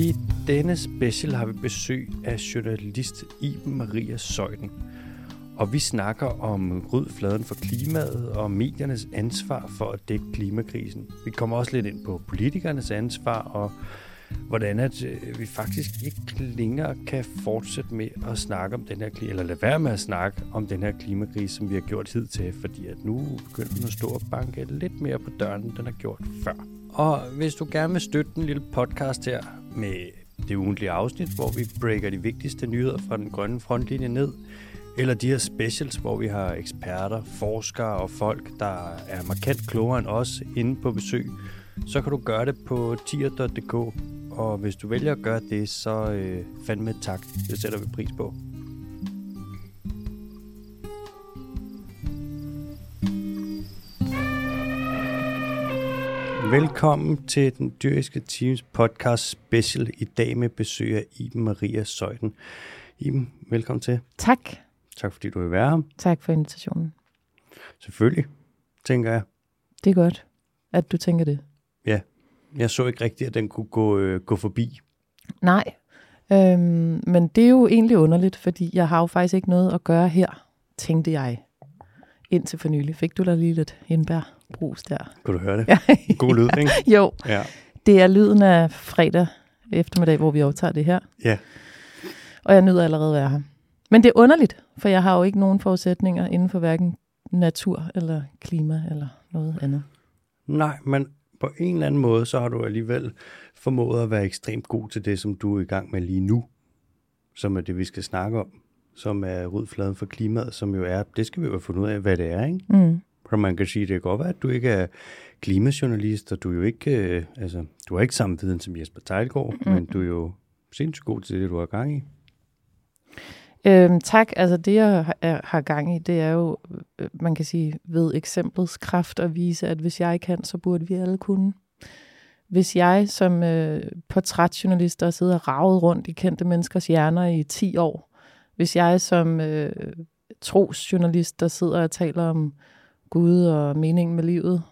I denne special har vi besøg af journalist Iben Maria Søjden. Og vi snakker om rød fladen for klimaet og mediernes ansvar for at dække klimakrisen. Vi kommer også lidt ind på politikernes ansvar og hvordan at øh, vi faktisk ikke længere kan fortsætte med at snakke om den her eller lade være med at snakke om den her klimakrise, som vi har gjort tid til, fordi at nu begynder den at stå og banke lidt mere på døren, end den har gjort før. Og hvis du gerne vil støtte den lille podcast her med det ugentlige afsnit, hvor vi breaker de vigtigste nyheder fra den grønne frontlinje ned, eller de her specials, hvor vi har eksperter, forskere og folk, der er markant klogere end os inde på besøg, så kan du gøre det på tier.dk. Og hvis du vælger at gøre det, så øh, fandme tak. Det sætter vi pris på. Velkommen til den dyriske teams podcast special i dag med besøg af Iben Maria Søjden. Iben, velkommen til. Tak. Tak fordi du vil være her. Tak for invitationen. Selvfølgelig, tænker jeg. Det er godt, at du tænker det. Ja, jeg så ikke rigtigt, at den kunne gå, øh, gå forbi. Nej, øhm, men det er jo egentlig underligt, fordi jeg har jo faktisk ikke noget at gøre her, tænkte jeg. Indtil for nylig. Fik du da lige lidt indbærbrus der? Kunne du høre det? Ja. God lyd, ikke? jo, Ja. det er lyden af fredag eftermiddag, hvor vi optager det her. Ja. Og jeg nyder allerede at være her. Men det er underligt, for jeg har jo ikke nogen forudsætninger inden for hverken natur eller klima eller noget andet. Nej, men på en eller anden måde, så har du alligevel formået at være ekstremt god til det, som du er i gang med lige nu. Som er det, vi skal snakke om. Som er rydfladen for klimaet, som jo er, det skal vi jo have fundet ud af, hvad det er, ikke? Mm. For man kan sige, det kan godt være, at du ikke er klimajournalist, og du er jo ikke, øh, altså, du har ikke samme viden som Jesper Tejlgaard, mm. men du er jo sindssygt god til det, du har gang i. Øhm, tak. Altså det, jeg har- har gang i, det er jo, øh, man kan sige, ved eksemplets kraft at vise, at hvis jeg kan, så burde vi alle kunne. Hvis jeg som øh, portrætjournalist, der sidder og ravet rundt i kendte menneskers hjerner i 10 år, hvis jeg som øh, trosjournalist, der sidder og taler om Gud og meningen med livet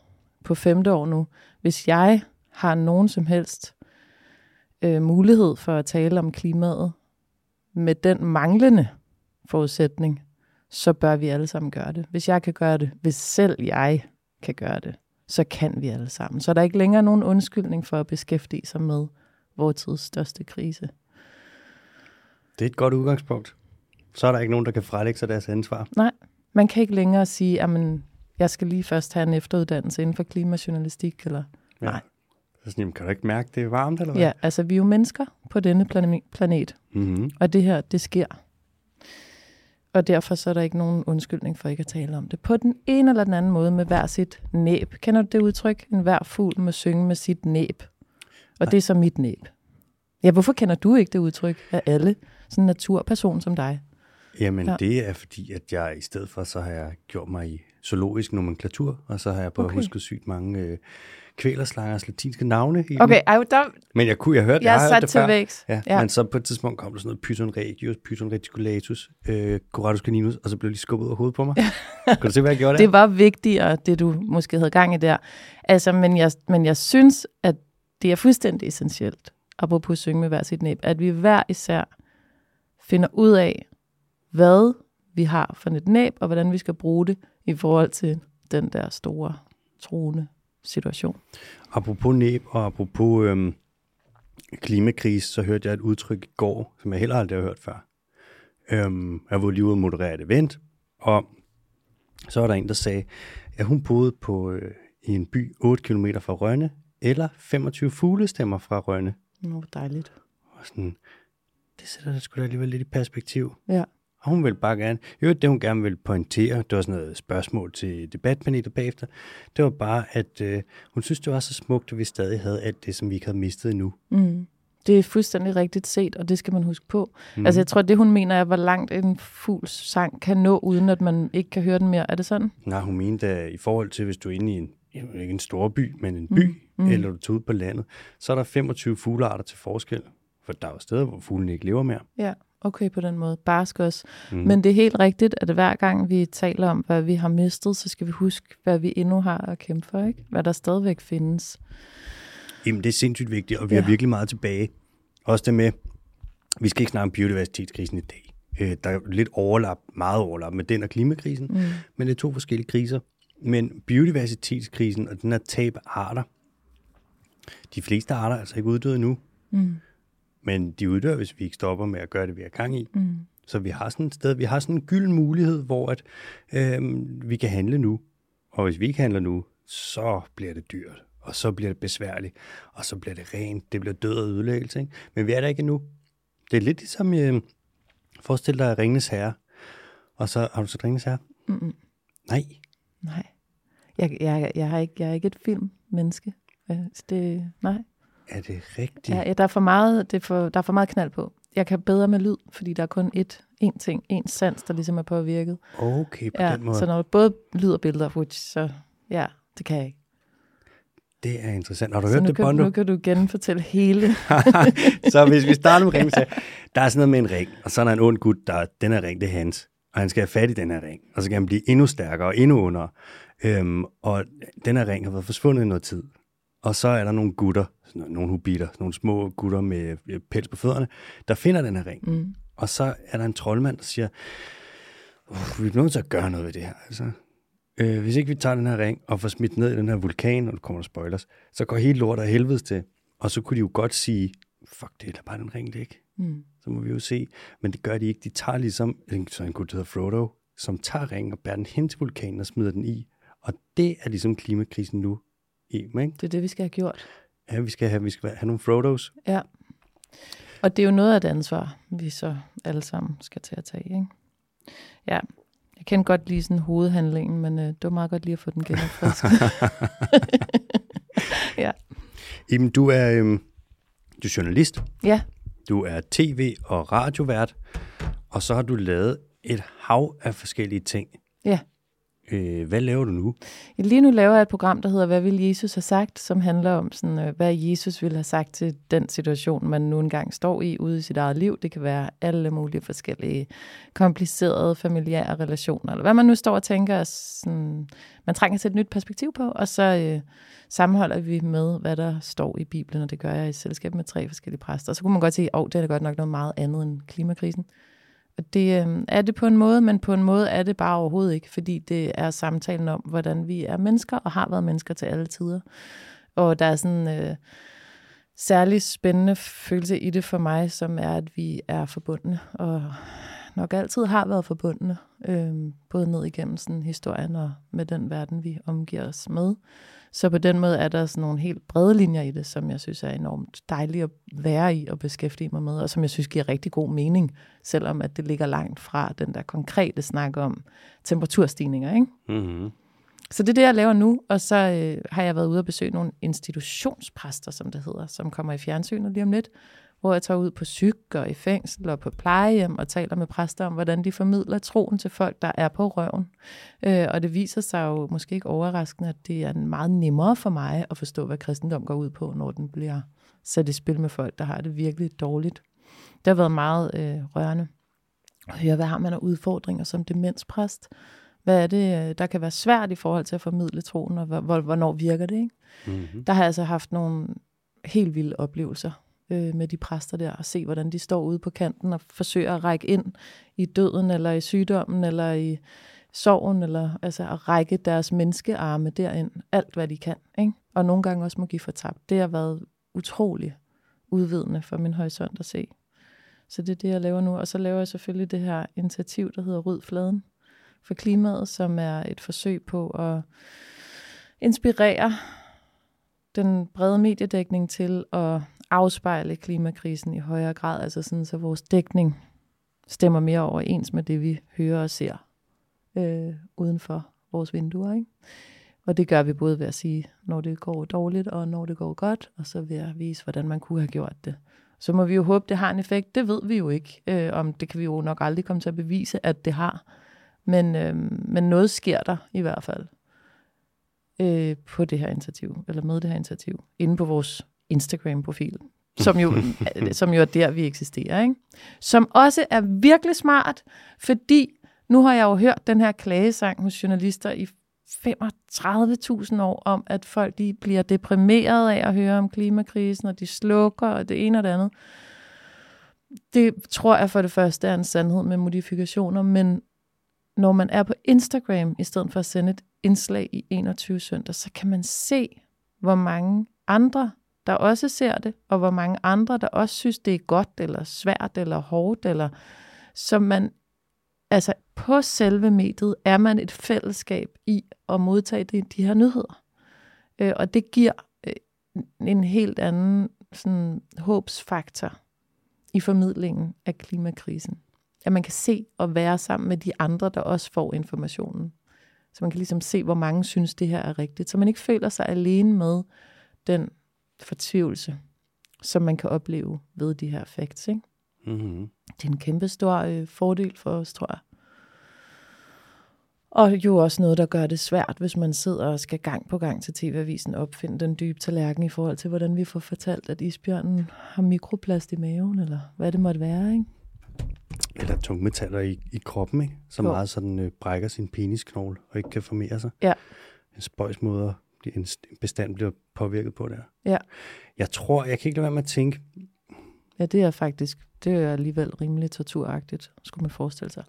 på femte år nu, hvis jeg har nogen som helst øh, mulighed for at tale om klimaet, med den manglende forudsætning, så bør vi alle sammen gøre det. Hvis jeg kan gøre det, hvis selv jeg kan gøre det, så kan vi alle sammen. Så er der ikke længere nogen undskyldning for at beskæftige sig med vores tids største krise. Det er et godt udgangspunkt. Så er der ikke nogen, der kan frelægge sig deres ansvar. Nej, man kan ikke længere sige, at jeg skal lige først have en efteruddannelse inden for klimajournalistik. Eller... Nej. Så sådan, jamen, kan du ikke mærke, det er varmt, eller hvad? Ja, altså vi er jo mennesker på denne plane- planet, Mm-hmm. og det her, det sker. Og derfor så er der ikke nogen undskyldning for ikke at tale om det. På den ene eller den anden måde med hver sit næb. Kender du det udtryk? En hver fugl må synge med sit næb. Og Nej. det er så mit næb. Ja, hvorfor kender du ikke det udtryk af alle? Sådan en naturperson som dig. Jamen, ja. Ja. det er fordi, at jeg i stedet for, så har jeg gjort mig i zoologisk nomenklatur, og så har jeg bare okay. Husket sygt mange øh, kvælerslangers latinske navne i Okay, ej, der, Men jeg kunne, jeg hørte, jeg jeg har det til før. vægs. Ja, ja, men så på et tidspunkt kom der sådan noget Python regius, Python reticulatus, øh, Coratus caninus, og så blev de skubbet af hovedet på mig. kan du se, hvad jeg gjorde der? Det var vigtigere, det du måske havde gang i der. Altså, men jeg, men jeg synes, at det er fuldstændig essentielt, apropos at synge med hver sit næb, at vi hver især finder ud af, hvad vi har for et næb, og hvordan vi skal bruge det i forhold til den der store, truende situation. Apropos næb og apropos øhm, klimakrise, så hørte jeg et udtryk i går, som jeg heller aldrig har hørt før. Øhm, jeg var lige ude og moderere et event, og så var der en, der sagde, at hun boede på, øh, i en by 8 km fra Rønne, eller 25 fuglestemmer fra Rønne. Nå, dejligt. Og sådan, det sætter det sgu da alligevel lidt i perspektiv. Ja. Og hun ville bare gerne, jo, det hun gerne ville pointere, det var sådan noget spørgsmål til debatpanelet bagefter, det var bare, at øh, hun synes, det var så smukt, at vi stadig havde alt det, som vi ikke havde mistet endnu. Mm. Det er fuldstændig rigtigt set, og det skal man huske på. Mm. Mm. Altså, jeg tror, det hun mener er, hvor langt en fugls sang kan nå, uden at man ikke kan høre den mere. Er det sådan? Nej, hun mente, at i forhold til, hvis du er inde i en, ikke en stor by, men en by, mm. Mm. eller du tager ud på landet, så er der 25 fuglearter til forskel. For der er jo steder, hvor fuglene ikke lever mere. Ja, okay på den måde. Barsk også. Mm. Men det er helt rigtigt, at hver gang vi taler om, hvad vi har mistet, så skal vi huske, hvad vi endnu har at kæmpe for, ikke? Hvad der stadigvæk findes. Jamen, det er sindssygt vigtigt, og vi. Ja. har virkelig meget tilbage. Også det med, vi skal ikke snakke om biodiversitetskrisen i dag. Øh, der er lidt overlap, meget overlap med den og klimakrisen, mm. men det er to forskellige kriser. Men biodiversitetskrisen og den her tab af arter, de fleste arter er altså ikke uddøde nu. Mm. Men de uddør, hvis vi ikke stopper med at gøre det, vi har gang i. Mm. Så vi har sådan et sted, vi har sådan en gylden mulighed, hvor at, øh, vi kan handle nu. Og hvis vi ikke handler nu, så bliver det dyrt, og så bliver det besværligt, og så bliver det rent, det bliver død og ødelæggelse. Ikke? Men vi er der ikke endnu. Det er lidt ligesom, øh, forestil dig Ringnes Herre, og så har du så Ringnes Herre? Mm-mm. Nej. Nej. Jeg, jeg, jeg, har ikke, jeg er ikke et filmmenneske. Det, nej. Er det rigtigt? Ja, ja der, er for meget, det er for, der er for meget knald på. Jeg kan bedre med lyd, fordi der er kun ét, én ting, én sans, der ligesom er påvirket. Okay, på ja, den måde. Så når både lyd og billeder, så ja, det kan jeg ikke. Det er interessant. Har du så hørt nu det, kan, Bondo? nu kan du genfortælle hele. så hvis vi starter med ringen, så der er sådan noget med en ring, og så er der en ond gut, der den her ring, det er hans. Og han skal have fat i den her ring, og så kan han blive endnu stærkere og endnu under. Øhm, og den her ring har været forsvundet i noget tid. Og så er der nogle gutter, nogle hubiter, nogle små gutter med øh, pels på fødderne, der finder den her ring. Mm. Og så er der en troldmand, der siger, vi er nødt til at gøre noget ved det her. Altså, øh, hvis ikke vi tager den her ring og får smidt ned i den her vulkan, og der kommer der spoilers, så går hele lortet af helvedes til. Og så kunne de jo godt sige, fuck det, lad bare den ring ligge. Mm. Så må vi jo se. Men det gør de ikke. De tager ligesom, så en gut hedder Frodo, som tager ringen og bærer den hen til vulkanen og smider den i. Og det er ligesom klimakrisen nu i, ikke? Det er det, vi skal have gjort. Ja, vi skal have, vi skal have nogle Frodos. Ja. Og det er jo noget af det ansvar, vi så alle sammen skal til at tage, ikke? Ja, jeg kan godt lide sådan hovedhandlingen, men øh, det var meget godt lige at få den genopfrisket. ja. Jamen, du er, øhm, du er journalist. Ja. Du er tv- og radiovært, og så har du lavet et hav af forskellige ting. Ja. Øh, hvad laver du nu? Lige nu laver jeg et program, der hedder Hvad vil Jesus have sagt? Som handler om, sådan, øh, hvad Jesus ville have sagt til den situation, man nu engang står i ude i sit eget liv. Det kan være alle mulige forskellige komplicerede familiære relationer, eller hvad man nu står og tænker, sådan, man trænger til et nyt perspektiv på, og så øh, sammenholder vi med, hvad der står i Bibelen, og det gør jeg i selskab med tre forskellige præster. Og så kunne man godt sige, at oh, det er godt nok noget meget andet end klimakrisen. Det øh, er det på en måde, men på en måde er det bare overhovedet ikke, fordi det er samtalen om, hvordan vi er mennesker og har været mennesker til alle tider. Og der er sådan øh, særlig spændende følelse i det for mig, som er, at vi er forbundne, og nok altid har været forbundne, øh, både ned igennem sådan historien og med den verden, vi omgiver os med. Så på den måde er der sådan nogle helt brede linjer i det, som jeg synes er enormt dejligt at være i og beskæftige mig med, og som jeg synes giver rigtig god mening, selvom at det ligger langt fra den der konkrete snak om temperaturstigninger. Ikke? Mm-hmm. Så det er det, jeg laver nu, og så øh, har jeg været ude og besøge nogle institutionspræster, som det hedder, som kommer i fjernsynet lige om lidt, hvor jeg tager ud på syg og i fængsel og på plejehjem og taler med præster om, hvordan de formidler troen til folk, der er på røven. Øh, og det viser sig jo måske ikke overraskende, at det er meget nemmere for mig at forstå, hvad kristendom går ud på, når den bliver sat i spil med folk, der har det virkelig dårligt. Det har været meget øh, rørende at høre, hvad har man af udfordringer som demenspræst? Hvad er det, øh, der kan være svært i forhold til at formidle troen, og hvornår virker det? Ikke? Mm-hmm. Der har jeg altså haft nogle helt vilde oplevelser øh, med de præster der, og se, hvordan de står ude på kanten og forsøger at række ind i døden, eller i sygdommen, eller i sorgen, eller altså at række deres menneskearme derind, alt hvad de kan, ikke? og nogle gange også må give for tabt. Det har været utrolig udvidende for min horisont at se. Så det er det, jeg laver nu. Og så laver jeg selvfølgelig det her initiativ, der hedder Ryd Fladen for klimaet, som er et forsøg på at inspirere den brede mediedækning til at afspejle klimakrisen i højere grad, altså sådan, så vores dækning stemmer mere overens med det, vi hører og ser øh, uden for vores vinduer. Ikke? Og det gør vi både ved at sige, når det går dårligt, og når det går godt, og så ved at vise, hvordan man kunne have gjort det. Så må vi jo håbe, det har en effekt. Det ved vi jo ikke. Øh, om Det kan vi jo nok aldrig komme til at bevise, at det har. Men, øh, men noget sker der i hvert fald øh, på det her initiativ, eller med det her initiativ, inde på vores Instagram-profil, som jo, som jo er der, vi eksisterer. Ikke? Som også er virkelig smart, fordi nu har jeg jo hørt den her klagesang hos journalister i 35.000 år om, at folk de bliver deprimeret af at høre om klimakrisen, og de slukker, og det ene og det andet. det tror jeg for det første er en sandhed med modifikationer, men når man er på Instagram, i stedet for at sende et indslag i 21 søndag, så kan man se, hvor mange andre, der også ser det, og hvor mange andre, der også synes, det er godt, eller svært, eller hårdt, eller så man, altså på selve mediet, er man et fællesskab i at modtage de, de her nyheder. Øh, og det giver øh, en helt anden sådan, håbsfaktor i formidlingen af klimakrisen. At man kan se og være sammen med de andre, der også får informationen. Så man kan ligesom se, hvor mange synes, det her er rigtigt. Så man ikke føler sig alene med den fortvivlelse, som man kan opleve ved de her facts. Ikke? Mm-hmm. Det er en kæmpe stor øh, fordel for os, tror jeg. Og jo også noget, der gør det svært, hvis man sidder og skal gang på gang til TV-avisen opfinde den dybe tallerken i forhold til, hvordan vi får fortalt, at isbjørnen har mikroplast i maven, eller hvad det måtte være, ikke? Eller tungmetaller i, i kroppen, ikke? Som Jo. meget sådan øh, brækker sin penisknogle og ikke kan formere sig. Ja. En spøjs måde, at en st- bestand bliver påvirket på der. Ja. Jeg tror, jeg kan ikke lade være med at tænke, Ja, det er faktisk, det er alligevel rimelig torturagtigt, skulle man forestille sig.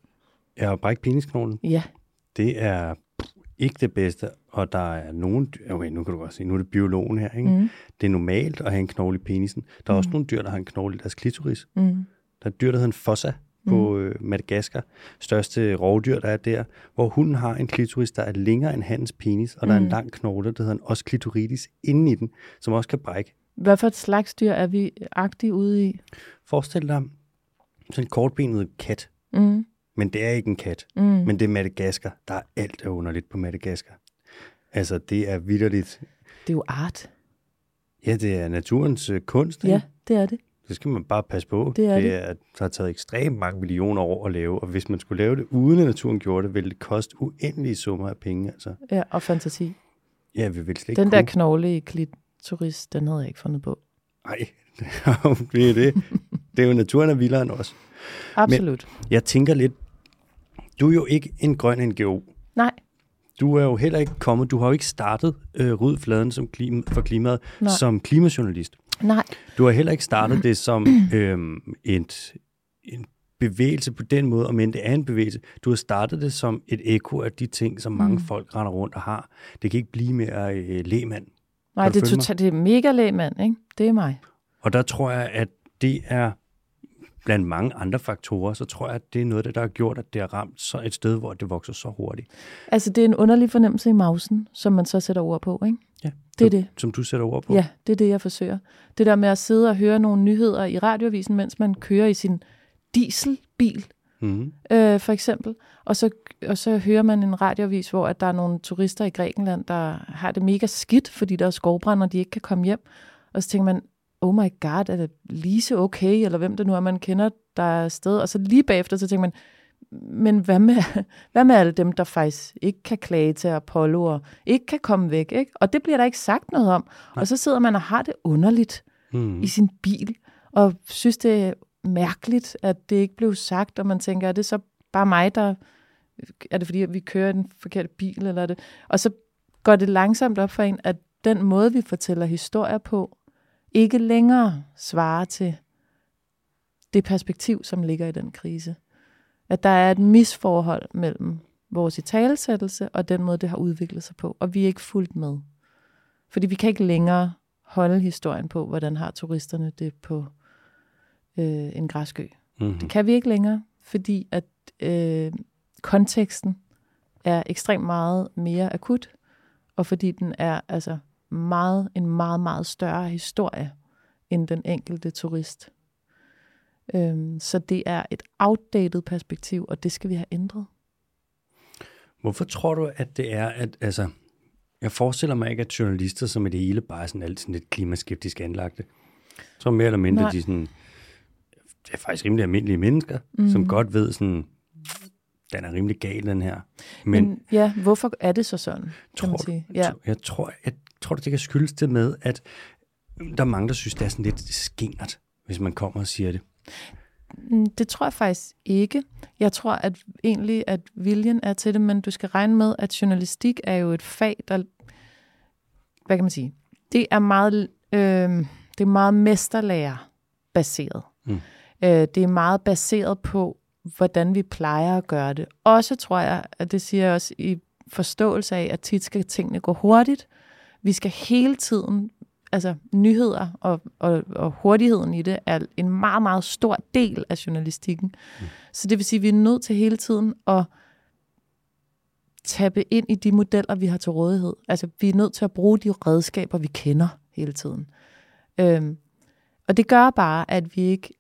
jeg har brækket penisknoglen. Ja, Det er ikke det bedste, og der er nogen dyr, okay, nu kan du godt se, nu er det biologen her, ikke? mm. Det er normalt at have en knogle i penisen. Der er også Mhm. nogle dyr, der har en knogle i deres klitoris. Mm. Der er et dyr, der hedder en fossa på øh, Madagaskar. Største rovdyr, der er der. Hvor hunden har en klitoris, der er længere end hans penis. Og der er en Mhm. lang knogle, der hedder en osklitoridis inde i den, som også kan brække. Hvad for et slags dyr er vi agtige ude i? Forestil dig sådan en kortbenet kat. Mm. Men det er ikke en kat. Mm. Men det er Madagaskar. Der er alt er underligt på Madagaskar. Altså, det er vidderligt. Det er jo art. Ja, det er naturens øh, kunst. Ja, ikke? det er det. Det skal man bare passe på. Det er det, det. er, det har taget ekstremt mange millioner år at lave, og hvis man skulle lave det uden at naturen gjorde det, ville det koste uendelige summer af penge. Altså. Ja, og fantasi. Ja, vi vil slet ikke Den der kunne. knogle i klitoris, den havde jeg ikke fundet på. Nej, det er det. Det er jo naturen er vildere end os. Absolut. Jeg tænker lidt, du er jo ikke en grøn NGO. Nej, Du er jo heller ikke kommet, du har jo ikke startet øh, Ryd Fladen som klima, for klimaet Nej. som klimajournalist. Nej. Du har heller ikke startet det som øhm, et, en bevægelse på den måde, men det er en bevægelse. Du har startet det som et ekko af de ting, som mange Mm. folk render rundt og har. Det kan ikke blive mere øh, lægmand. Nej, det er, totalt, det er mega lægmand, ikke? Det er mig. Og der tror jeg, at det er blandt mange andre faktorer, så tror jeg, at det er noget, der har gjort, at det har ramt så et sted, hvor det vokser så hurtigt. Altså, det er en underlig fornemmelse i mausen, som man så sætter ord på, ikke? Ja, Det er som, det. Som du sætter ord på. Ja, det er det, jeg forsøger. Det der med at sidde og høre nogle nyheder i radioavisen, mens man kører i sin dieselbil, Mm-hmm. øh, for eksempel. Og så, og så hører man en radioavis, hvor at der er nogle turister i Grækenland, der har det mega skidt, fordi der er skovbrand, og de ikke kan komme hjem. Og så tænker man, oh my god, er det Lise okay, eller hvem det nu er, man kender, der er afsted. Og så lige bagefter, så tænker man, men hvad med, hvad med alle dem, der faktisk ikke kan klage til Apollo, og ikke kan komme væk, ikke? Og det bliver der ikke sagt noget om. Nej. Og så sidder man og har det underligt Mm. i sin bil, og synes, det er mærkeligt, at det ikke blev sagt, og man tænker, er det så bare mig, der... Er det fordi, at vi kører den forkerte bil, eller er det... Og så går det langsomt op for en, at den måde, vi fortæller historier på, ikke længere svarer til det perspektiv, som ligger i den krise. At der er et misforhold mellem vores italesættelse og den måde, det har udviklet sig på, og vi er ikke fuldt med. Fordi vi kan ikke længere holde historien på, hvordan har turisterne det på øh, en græskø. Mm-hmm. Det kan vi ikke længere, fordi at øh, konteksten er ekstremt meget mere akut, og fordi den er altså meget, en meget, meget større historie end den enkelte turist. Øhm, så det er et outdated perspektiv, og det skal vi have ændret. Hvorfor tror du, at det er, at altså, jeg forestiller mig ikke, at journalister som er det hele bare er sådan alt sådan lidt klimaskeptisk anlagte. Jeg tror mere eller mindre, Nej. de sådan, det er faktisk rimelig almindelige mennesker, mm. som godt ved sådan, den er rimelig gal, den her. Men, Men ja, hvorfor er det så sådan, kan tror, man du, sige? ja. Ja. jeg, tror, jeg tror, det kan skyldes det med, at der er mange, der synes, det er sådan lidt skingert, hvis man kommer og siger det. Mm, Det tror jeg faktisk ikke. Jeg tror at egentlig, at viljen er til det, men du skal regne med, at journalistik er jo et fag, der... Hvad kan man sige? Det er meget, øh, det er meget mesterlærer baseret. Mm. Øh, det er meget baseret på, hvordan vi plejer at gøre det. Også tror jeg, at det siger jeg også i forståelse af, at tit skal tingene gå hurtigt. Vi skal hele tiden, altså nyheder og, og, og hurtigheden i det er en meget, meget stor del af journalistikken. Mm. Så det vil sige, at vi er nødt til hele tiden at tappe ind i de modeller, vi har til rådighed. Altså, vi er nødt til at bruge de redskaber, vi kender hele tiden. Øhm, og det gør bare, at vi ikke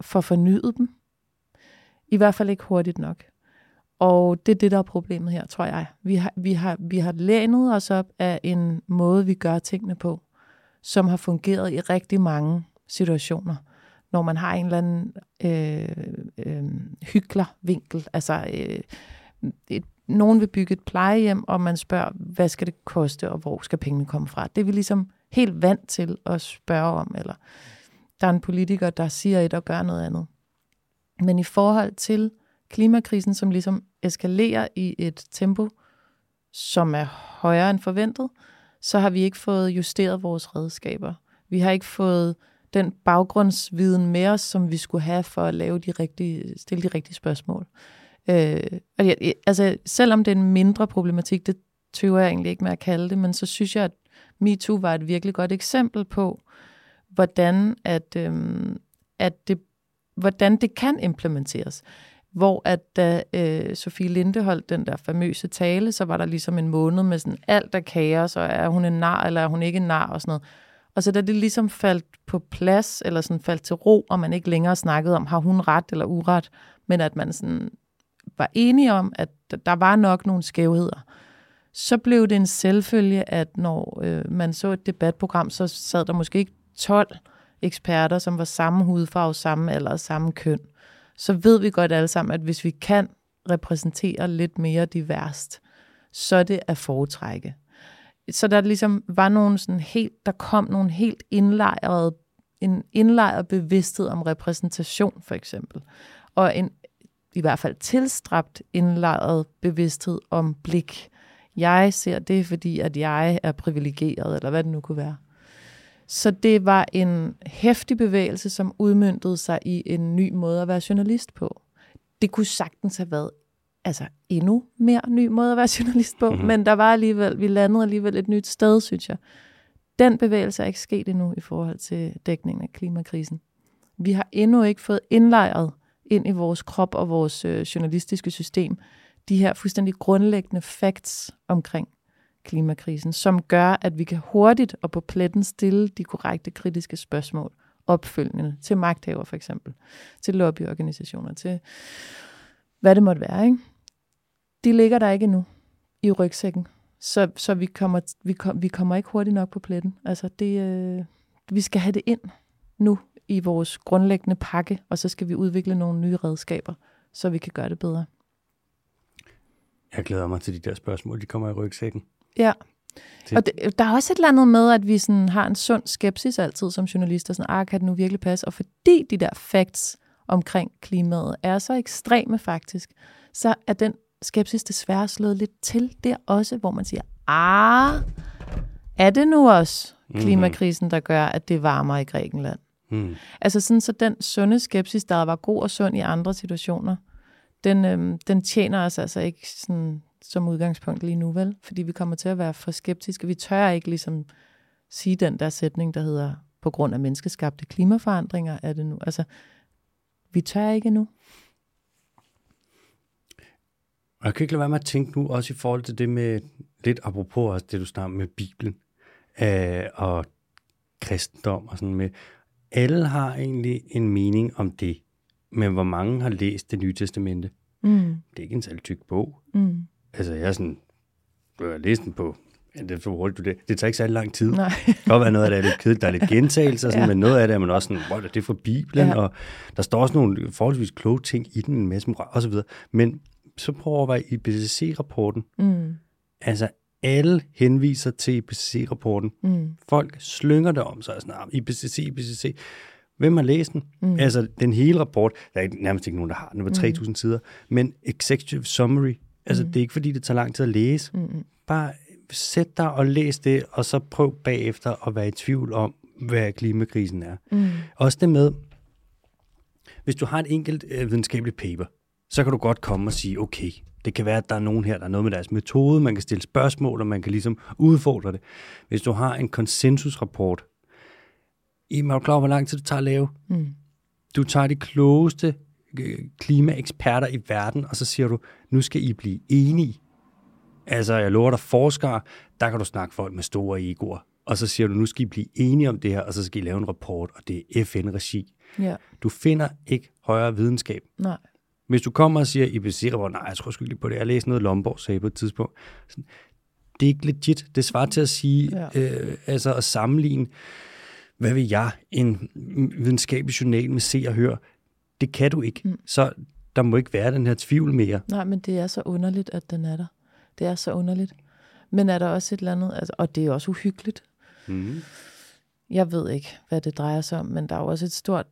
får fornyet dem. I hvert fald ikke hurtigt nok. Og det er det, der er problemet her, tror jeg. Vi har, vi har, vi har lænet os op af en måde, vi gør tingene på, som har fungeret i rigtig mange situationer. Når man har en eller anden øh, øh, hyggelig altså øh, et nogen vil bygge et plejehjem, og man spørger, hvad skal det koste, og hvor skal pengene komme fra? Det er vi ligesom helt vant til at spørge om, eller der er en politiker, der siger et og gør noget andet. Men i forhold til klimakrisen, som ligesom eskalerer i et tempo, som er højere end forventet, så har vi ikke fået justeret vores redskaber. Vi har ikke fået den baggrundsviden med os, som vi skulle have for at lave de rigtige, stille de rigtige spørgsmål. Øh, og jeg, altså, selvom det er en mindre problematik, det tøver jeg egentlig ikke med at kalde det, men så synes jeg, at MeToo var et virkelig godt eksempel på, hvordan, at, øhm, at det, hvordan det kan implementeres. Hvor at da øh, Sofie Linde holdt den der famøse tale, så var der ligesom en måned med sådan alt der kaos, og er hun en nar, eller er hun ikke en nar, og sådan noget. Og så da det ligesom faldt på plads, eller sådan faldt til ro, og man ikke længere snakkede om, har hun ret eller uret, men at man sådan var enige om, at der var nok nogle skævheder, så blev det en selvfølge, at når øh, man så et debatprogram, så sad der måske ikke 12 eksperter, som var samme hudfarve, samme alder og samme køn. Så ved vi godt alle sammen, at hvis vi kan repræsentere lidt mere diverst, så er det at foretrække. Så der ligesom var nogle sådan helt, der kom nogle helt indlejrede, en indlejret bevidsthed om repræsentation, for eksempel. Og en i hvert fald tilstræbt indlejret bevidsthed om blik. Jeg ser det, fordi at jeg er privilegeret, eller hvad det nu kunne være. Så det var en hæftig bevægelse, som udmyndtede sig i en ny måde at være journalist på. Det kunne sagtens have været altså endnu mere ny måde at være journalist på, mm-hmm. men der var alligevel, vi landede alligevel et nyt sted, synes jeg. Den bevægelse er ikke sket endnu i forhold til dækningen af klimakrisen. Vi har endnu ikke fået indlejret ind i vores krop og vores øh, journalistiske system, de her fuldstændig grundlæggende facts omkring klimakrisen, som gør, at vi kan hurtigt og på pletten stille de korrekte kritiske spørgsmål opfølgende til magthaver for eksempel, til lobbyorganisationer, til hvad det måtte være. Ikke? De ligger der ikke endnu i rygsækken, så, så vi, kommer, vi, kom, vi kommer ikke hurtigt nok på pletten. Altså det, øh, vi skal have det ind nu i vores grundlæggende pakke, og så skal vi udvikle nogle nye redskaber, så vi kan gøre det bedre. Jeg glæder mig til de der spørgsmål, de kommer i rygsækken. Ja, og det, der er også et eller andet med, at vi sådan har en sund skepsis altid som journalister, sådan, ah, kan det nu virkelig passe? Og fordi de der facts omkring klimaet er så ekstreme faktisk, så er den skepsis desværre slået lidt til der også, hvor man siger, ah, er det nu også mhm. klimakrisen, der gør, at det varmer i Grækenland? Mm. Altså sådan, så den sunde skepsis, der var god og sund i andre situationer, den, øhm, den tjener os altså ikke sådan, som udgangspunkt lige nu, vel? Fordi vi kommer til at være for skeptiske. Vi tør ikke ligesom sige den der sætning, der hedder, på grund af menneskeskabte klimaforandringer er det nu. Altså, vi tør ikke nu. Jeg kan ikke lade være med at tænke nu, også i forhold til det med, lidt apropos også det, du snakker med Bibelen, øh, og kristendom og sådan med, alle har egentlig en mening om det, men hvor mange har læst det nye testamente? Mm. Det er ikke en særlig tyk bog. Mm. Altså, jeg er sådan, jeg har læst den på, ja, det er hurtigt, det, det tager ikke særlig lang tid. Nej. Det kan være noget af det er lidt kedeligt, der er lidt gentagelser, sådan, ja. men noget af det er man også sådan, er det fra Bibelen, ja. og der står også nogle forholdsvis kloge ting i den, en masse moral, og så videre. Men så prøv at overveje IPCC-rapporten. Mm. Altså, alle henviser til IPCC-rapporten. Mm. Folk slynger det om sig, sådan, ah, IPCC, IPCC. Hvem har læst den? Mm. Altså, den hele rapport, der er nærmest ikke nogen, der har den, det var 3.000 mm. sider, men executive summary, altså, mm. det er ikke fordi, det tager lang tid at læse. Mm. Bare sæt dig og læs det, og så prøv bagefter at være i tvivl om, hvad klimakrisen er. Mm. Også det med, Hvis du har et enkelt øh, videnskabeligt paper, så kan du godt komme og sige, okay, det kan være, at der er nogen her, der er noget med deres metode, man kan stille spørgsmål, og man kan ligesom udfordre det. Hvis du har en konsensusrapport, i er du klar hvor lang tid det tager at lave? Mm. Du tager de klogeste klimaeksperter i verden, og så siger du, nu skal I blive enige. Altså, jeg lover dig forskere, der kan du snakke folk med store egoer. Og så siger du, nu skal I blive enige om det her, og så skal I lave en rapport, og det er FN-regi. Ja. Du finder ikke højere videnskab. Nej. Hvis du kommer og siger, IPCC-rapport, nej, jeg tror sgu ikke på det. Jeg læste noget, Lomborg sagde på et tidspunkt. Det er ikke legit. Det svarer til at sige, ja. øh, altså at sammenligne, hvad vil jeg, en videnskabelig journal med se og høre. Det kan du ikke. Mm. Så der må ikke være den her tvivl mere. Nej, men det er så underligt, at den er der. Det er så underligt. Men er der også et eller andet, altså, og det er også uhyggeligt. Mm. Jeg ved ikke, hvad det drejer sig om, men der er jo også et stort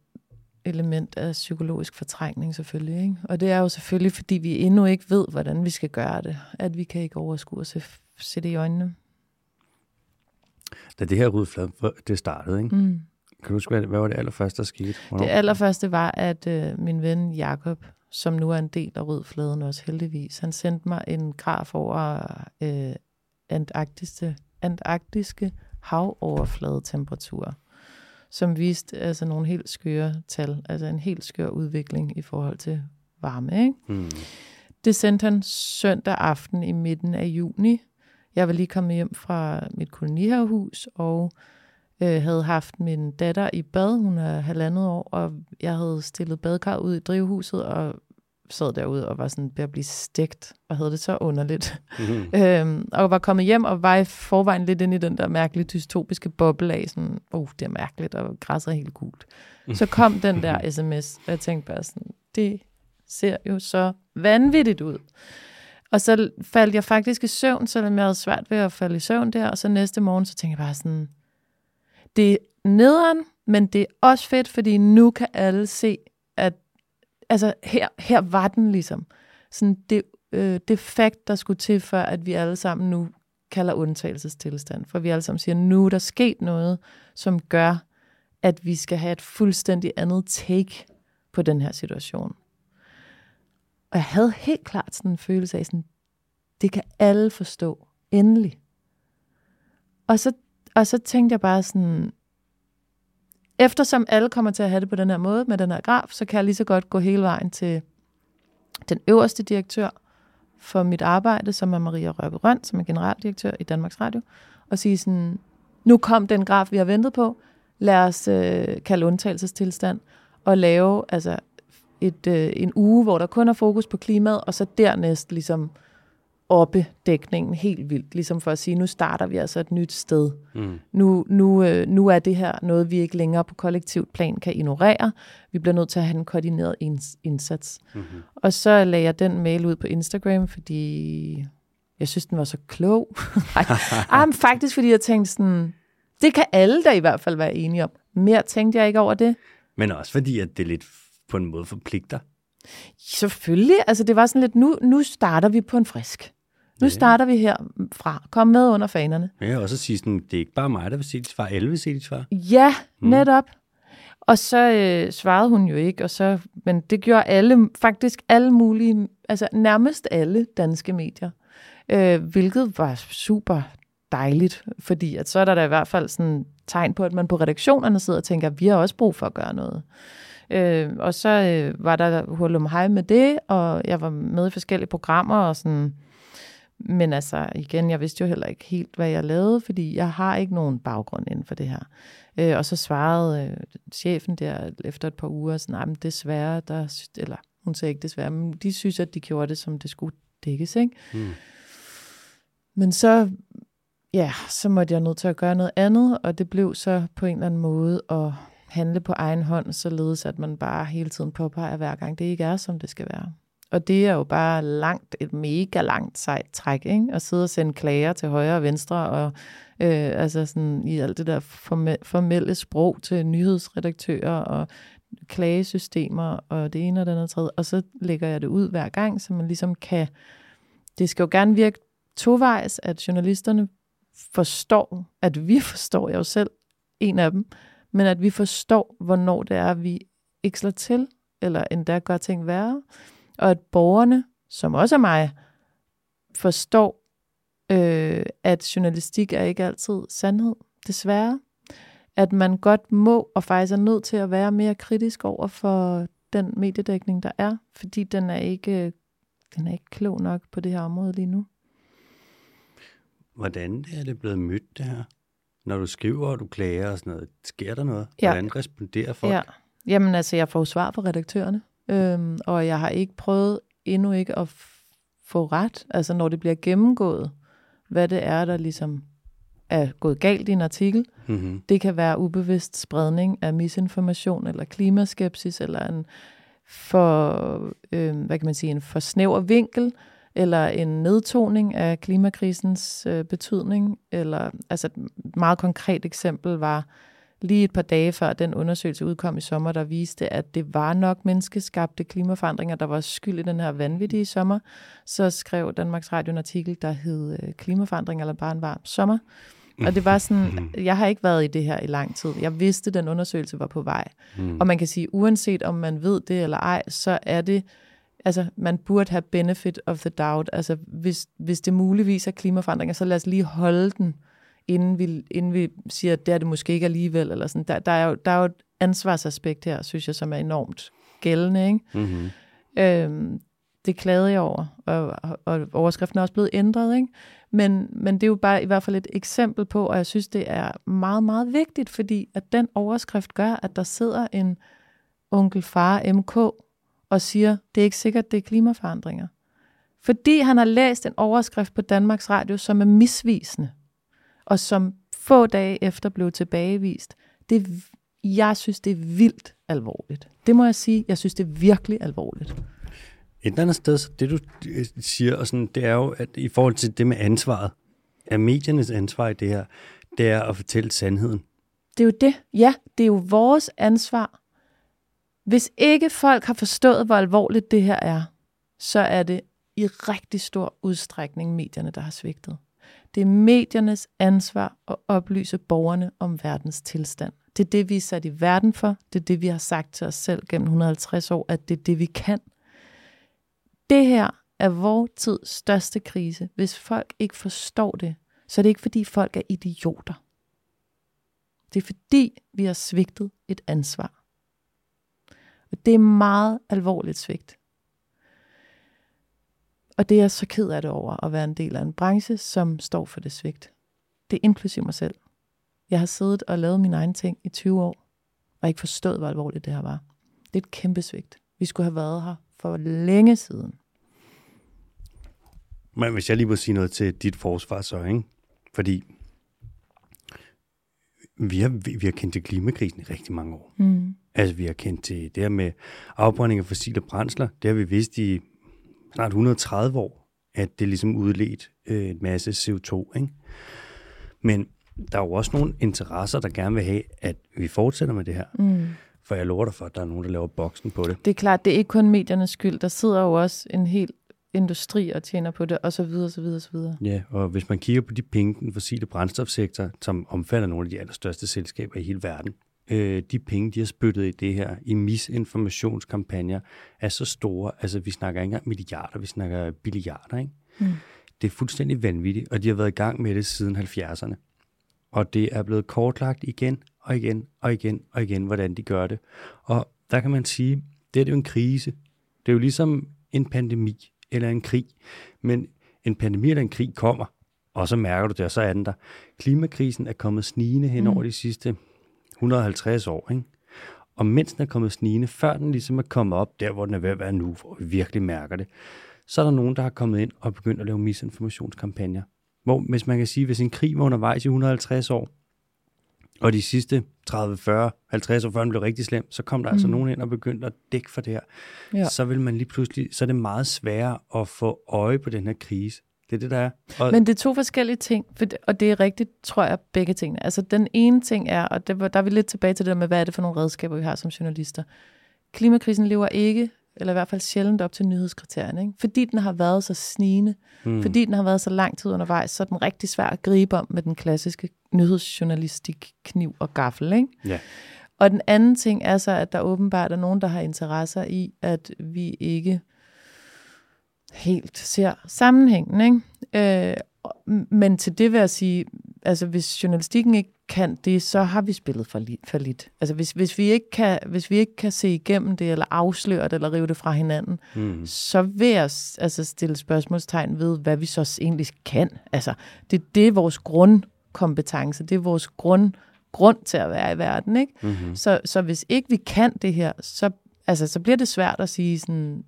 element af psykologisk fortrængning selvfølgelig. Ikke? Og det er jo selvfølgelig, fordi vi endnu ikke ved, hvordan vi skal gøre det. At vi kan ikke overskue at se, se det i øjnene. Da det her rydflad, det startede, ikke? Mm. Kan du huske, hvad, hvad var det allerførste, der skete? Hvornår? Det allerførste var, at øh, min ven Jakob, som nu er en del af rødfladen også heldigvis, han sendte mig en graf over øh, antarktiske, antarktiske havoverfladetemperaturer som viste altså nogle helt skøre tal, altså en helt skør udvikling i forhold til varme. Ikke? Mm. Det sendte han søndag aften i midten af juni. Jeg var lige kommet hjem fra mit kolonihavehus, og øh, havde haft min datter i bad. Hun er halvandet år, og jeg havde stillet badkar ud i drivhuset, og sad derude og var sådan ved at blive stegt, og havde det så underligt. Mm-hmm. øhm, og var kommet hjem og var i forvejen lidt ind i den der mærkelige dystopiske boble af sådan, uh, det er mærkeligt, og græsset er helt gult. Så kom den der sms, og jeg tænkte bare sådan, det ser jo så vanvittigt ud. Og så faldt jeg faktisk i søvn, selvom jeg havde svært ved at falde i søvn der, og så næste morgen, så tænkte jeg bare sådan, det er nederen, men det er også fedt, fordi nu kan alle se, at altså her, her var den ligesom. Sådan det, øh, det fakt, der skulle til, for at vi alle sammen nu kalder undtagelsestilstand. For vi alle sammen siger, nu er der sket noget, som gør, at vi skal have et fuldstændig andet take på den her situation. Og jeg havde helt klart sådan en følelse af, sådan, det kan alle forstå. Endelig. Og så, og så tænkte jeg bare sådan, eftersom alle kommer til at have det på den her måde, med den her graf, så kan jeg lige så godt gå hele vejen til den øverste direktør for mit arbejde, som er Maria Rørke Røn, som er generaldirektør i Danmarks Radio, og sige sådan, nu kom den graf, vi har ventet på, lad os øh, kalde undtagelsestilstand, og lave altså, et, øh, en uge, hvor der kun er fokus på klimaet, og så dernæst ligesom oppe dækningen helt vildt, ligesom for at sige, nu starter vi altså et nyt sted. Mm. Nu, nu, øh, nu er det her noget, vi ikke længere på kollektivt plan kan ignorere. Vi bliver nødt til at have en koordineret indsats. Mm-hmm. Og så lagde jeg den mail ud på Instagram, fordi jeg synes, den var så klog. Ej, faktisk fordi jeg tænkte sådan, det kan alle da i hvert fald være enige om. Mere tænkte jeg ikke over det. Men også fordi, at det lidt på en måde forpligter. Selvfølgelig. Altså, det var sådan lidt, nu, nu starter vi på en frisk. Nu ja. starter vi her fra. Kom med under fanerne. Ja, og så sige sådan, det er ikke bare mig, der vil se dit svar. Alle vil se dit svar. Ja, mm. netop. Og så øh, svarede hun jo ikke, og så, men det gjorde alle, faktisk alle mulige, altså nærmest alle danske medier, øh, hvilket var super dejligt, fordi at så er der da i hvert fald sådan tegn på, at man på redaktionerne sidder og tænker, at vi har også brug for at gøre noget. Øh, og så øh, var der hul om hej med det, og jeg var med i forskellige programmer, og sådan, men altså, igen, jeg vidste jo heller ikke helt, hvad jeg lavede, fordi jeg har ikke nogen baggrund inden for det her. Øh, og så svarede øh, chefen der efter et par uger, sådan, nej, men desværre, der, eller hun sagde ikke desværre, men de synes, at de gjorde det, som det skulle dækkes, ikke? Mm. Men så, ja, så måtte jeg nødt til at gøre noget andet, og det blev så på en eller anden måde at handle på egen hånd, således at man bare hele tiden påpeger hver gang, det ikke er, som det skal være. Og det er jo bare langt, et mega langt sejt træk, ikke? At sidde og sende klager til højre og venstre, og øh, altså sådan i alt det der formelle sprog til nyhedsredaktører og klagesystemer og det ene og det andet og tredje. Og så lægger jeg det ud hver gang, så man ligesom kan... Det skal jo gerne virke tovejs, at journalisterne forstår, at vi forstår, jeg jo selv en af dem, men at vi forstår, hvornår det er, vi ikke slår til, eller endda gør ting værre. Og at borgerne, som også er mig, forstår, øh, at journalistik er ikke altid sandhed, desværre. At man godt må og faktisk er nødt til at være mere kritisk over for den mediedækning, der er, fordi den er ikke, den er ikke klog nok på det her område lige nu. Hvordan er det blevet mødt, det her? Når du skriver, og du klager og sådan noget, sker der noget? Ja. Hvordan responderer folk? Ja. Jamen altså, jeg får svar fra redaktørerne, øhm, og jeg har ikke prøvet endnu ikke at få ret, altså når det bliver gennemgået, hvad det er, der ligesom er gået galt i en artikel. Mm-hmm. Det kan være ubevidst spredning af misinformation, eller klimaskepsis, eller en for, øh, hvad kan man sige, en for snæver vinkel, eller en nedtoning af klimakrisens øh, betydning. Eller, altså et meget konkret eksempel var lige et par dage før den undersøgelse udkom i sommer, der viste, at det var nok menneskeskabte klimaforandringer, der var skyld i den her vanvittige sommer. Så skrev Danmarks Radio en artikel, der hed øh, Klimaforandringer eller bare en varm sommer. Og det var sådan, mm. jeg har ikke været i det her i lang tid. Jeg vidste, at den undersøgelse var på vej. Mm. Og man kan sige, uanset om man ved det eller ej, så er det, altså man burde have benefit of the doubt. Altså hvis, hvis det muligvis er klimaforandringer, så lad os lige holde den, inden vi, inden vi siger, at det er det måske ikke alligevel. Eller sådan. Der, der, er jo, der er jo et ansvarsaspekt her, synes jeg, som er enormt gældende. Ikke? Mm-hmm. Øhm, det klagede jeg over, og, og overskriften er også blevet ændret. Ikke? Men, men det er jo bare i hvert fald et eksempel på, og jeg synes, det er meget, meget vigtigt, fordi at den overskrift gør, at der sidder en onkel far MK og siger, det er ikke sikkert, det er klimaforandringer. Fordi han har læst en overskrift på Danmarks Radio, som er misvisende, og som få dage efter blev tilbagevist. Det, jeg synes, det er vildt alvorligt. Det må jeg sige. Jeg synes, det er virkelig alvorligt. Et andet sted, så det du øh, siger, og sådan, det er jo, at i forhold til det med ansvaret, er mediernes ansvar i det her, det er at fortælle sandheden. Det er jo det. Ja, det er jo vores ansvar. Hvis ikke folk har forstået, hvor alvorligt det her er, så er det i rigtig stor udstrækning medierne, der har svigtet. Det er mediernes ansvar at oplyse borgerne om verdens tilstand. Det er det, vi er sat i verden for. Det er det, vi har sagt til os selv gennem 150 år, at det er det, vi kan. Det her er vores tids største krise. Hvis folk ikke forstår det, så er det ikke fordi folk er idioter. Det er fordi, vi har svigtet et ansvar. Og det er meget alvorligt svigt. Og det er jeg så ked af det over at være en del af en branche, som står for det svigt. Det er inklusiv mig selv. Jeg har siddet og lavet mine egne ting i 20 år, og ikke forstået, hvor alvorligt det her var. Det er et kæmpe svigt. Vi skulle have været her for længe siden. Men hvis jeg lige må sige noget til dit forsvar så, ikke? Fordi vi har, vi, vi har kendt til klimakrisen i rigtig mange år. Mm. Altså, vi har kendt til det her med afbrænding af fossile brændsler. Det har vi vidst i snart 130 år, at det ligesom udledt øh, en masse CO2, ikke? Men der er jo også nogle interesser, der gerne vil have, at vi fortsætter med det her. Mm. For jeg lover dig for, at der er nogen, der laver boksen på det. Det er klart, det er ikke kun mediernes skyld. Der sidder jo også en helt industri og tjener på det, og så videre, så videre, så videre. Ja, og hvis man kigger på de penge, den fossile brændstofsektor, som omfatter nogle af de allerstørste selskaber i hele verden, øh, de penge, de har spyttet i det her, i misinformationskampagner, er så store, altså vi snakker ikke engang milliarder, vi snakker billiarder, ikke? Mm. Det er fuldstændig vanvittigt, og de har været i gang med det siden 70'erne. Og det er blevet kortlagt igen og igen og igen og igen, hvordan de gør det. Og der kan man sige, det er jo en krise. Det er jo ligesom en pandemi eller en krig. Men en pandemi eller en krig kommer, og så mærker du det, og så er den der. Klimakrisen er kommet snigende hen over mm. de sidste 150 år, ikke? Og mens den er kommet snigende, før den ligesom er kommet op der, hvor den er ved at være nu, hvor vi virkelig mærker det, så er der nogen, der har kommet ind og begyndt at lave misinformationskampagner. Hvor, hvis man kan sige, hvis en krig var undervejs i 150 år, og de sidste 30, 40, 50 år før den blev rigtig slem, så kom der altså mm. altså nogen ind og begyndte at dække for det her. Ja. Så vil man lige pludselig, så er det meget sværere at få øje på den her krise. Det er det, der er. Og Men det er to forskellige ting, for det, og det er rigtigt, tror jeg, begge tingene. Altså den ene ting er, og det, der er vi lidt tilbage til det der med, hvad er det for nogle redskaber, vi har som journalister. Klimakrisen lever ikke eller i hvert fald sjældent op til nyhedskriterierne. Ikke? Fordi den har været så snigende, mm. fordi den har været så lang tid undervejs, så er den rigtig svær at gribe om med den klassiske nyhedsjournalistik kniv og gaffel. Ikke? Ja. Og den anden ting er så, at der åbenbart er nogen, der har interesser i, at vi ikke helt ser sammenhængen. Ikke? Øh, men til det vil jeg sige, altså hvis journalistikken ikke kan det, så har vi spillet for, li- for lidt. Altså hvis, hvis, vi ikke kan, hvis vi ikke kan se igennem det, eller afsløre det, eller rive det fra hinanden, mm. så vil jeg altså stille spørgsmålstegn ved, hvad vi så egentlig kan. Altså det, det er vores grundkompetence, det er vores grund, grund til at være i verden. Ikke? Mm-hmm. Så, så hvis ikke vi kan det her, så, altså, så bliver det svært at sige sådan,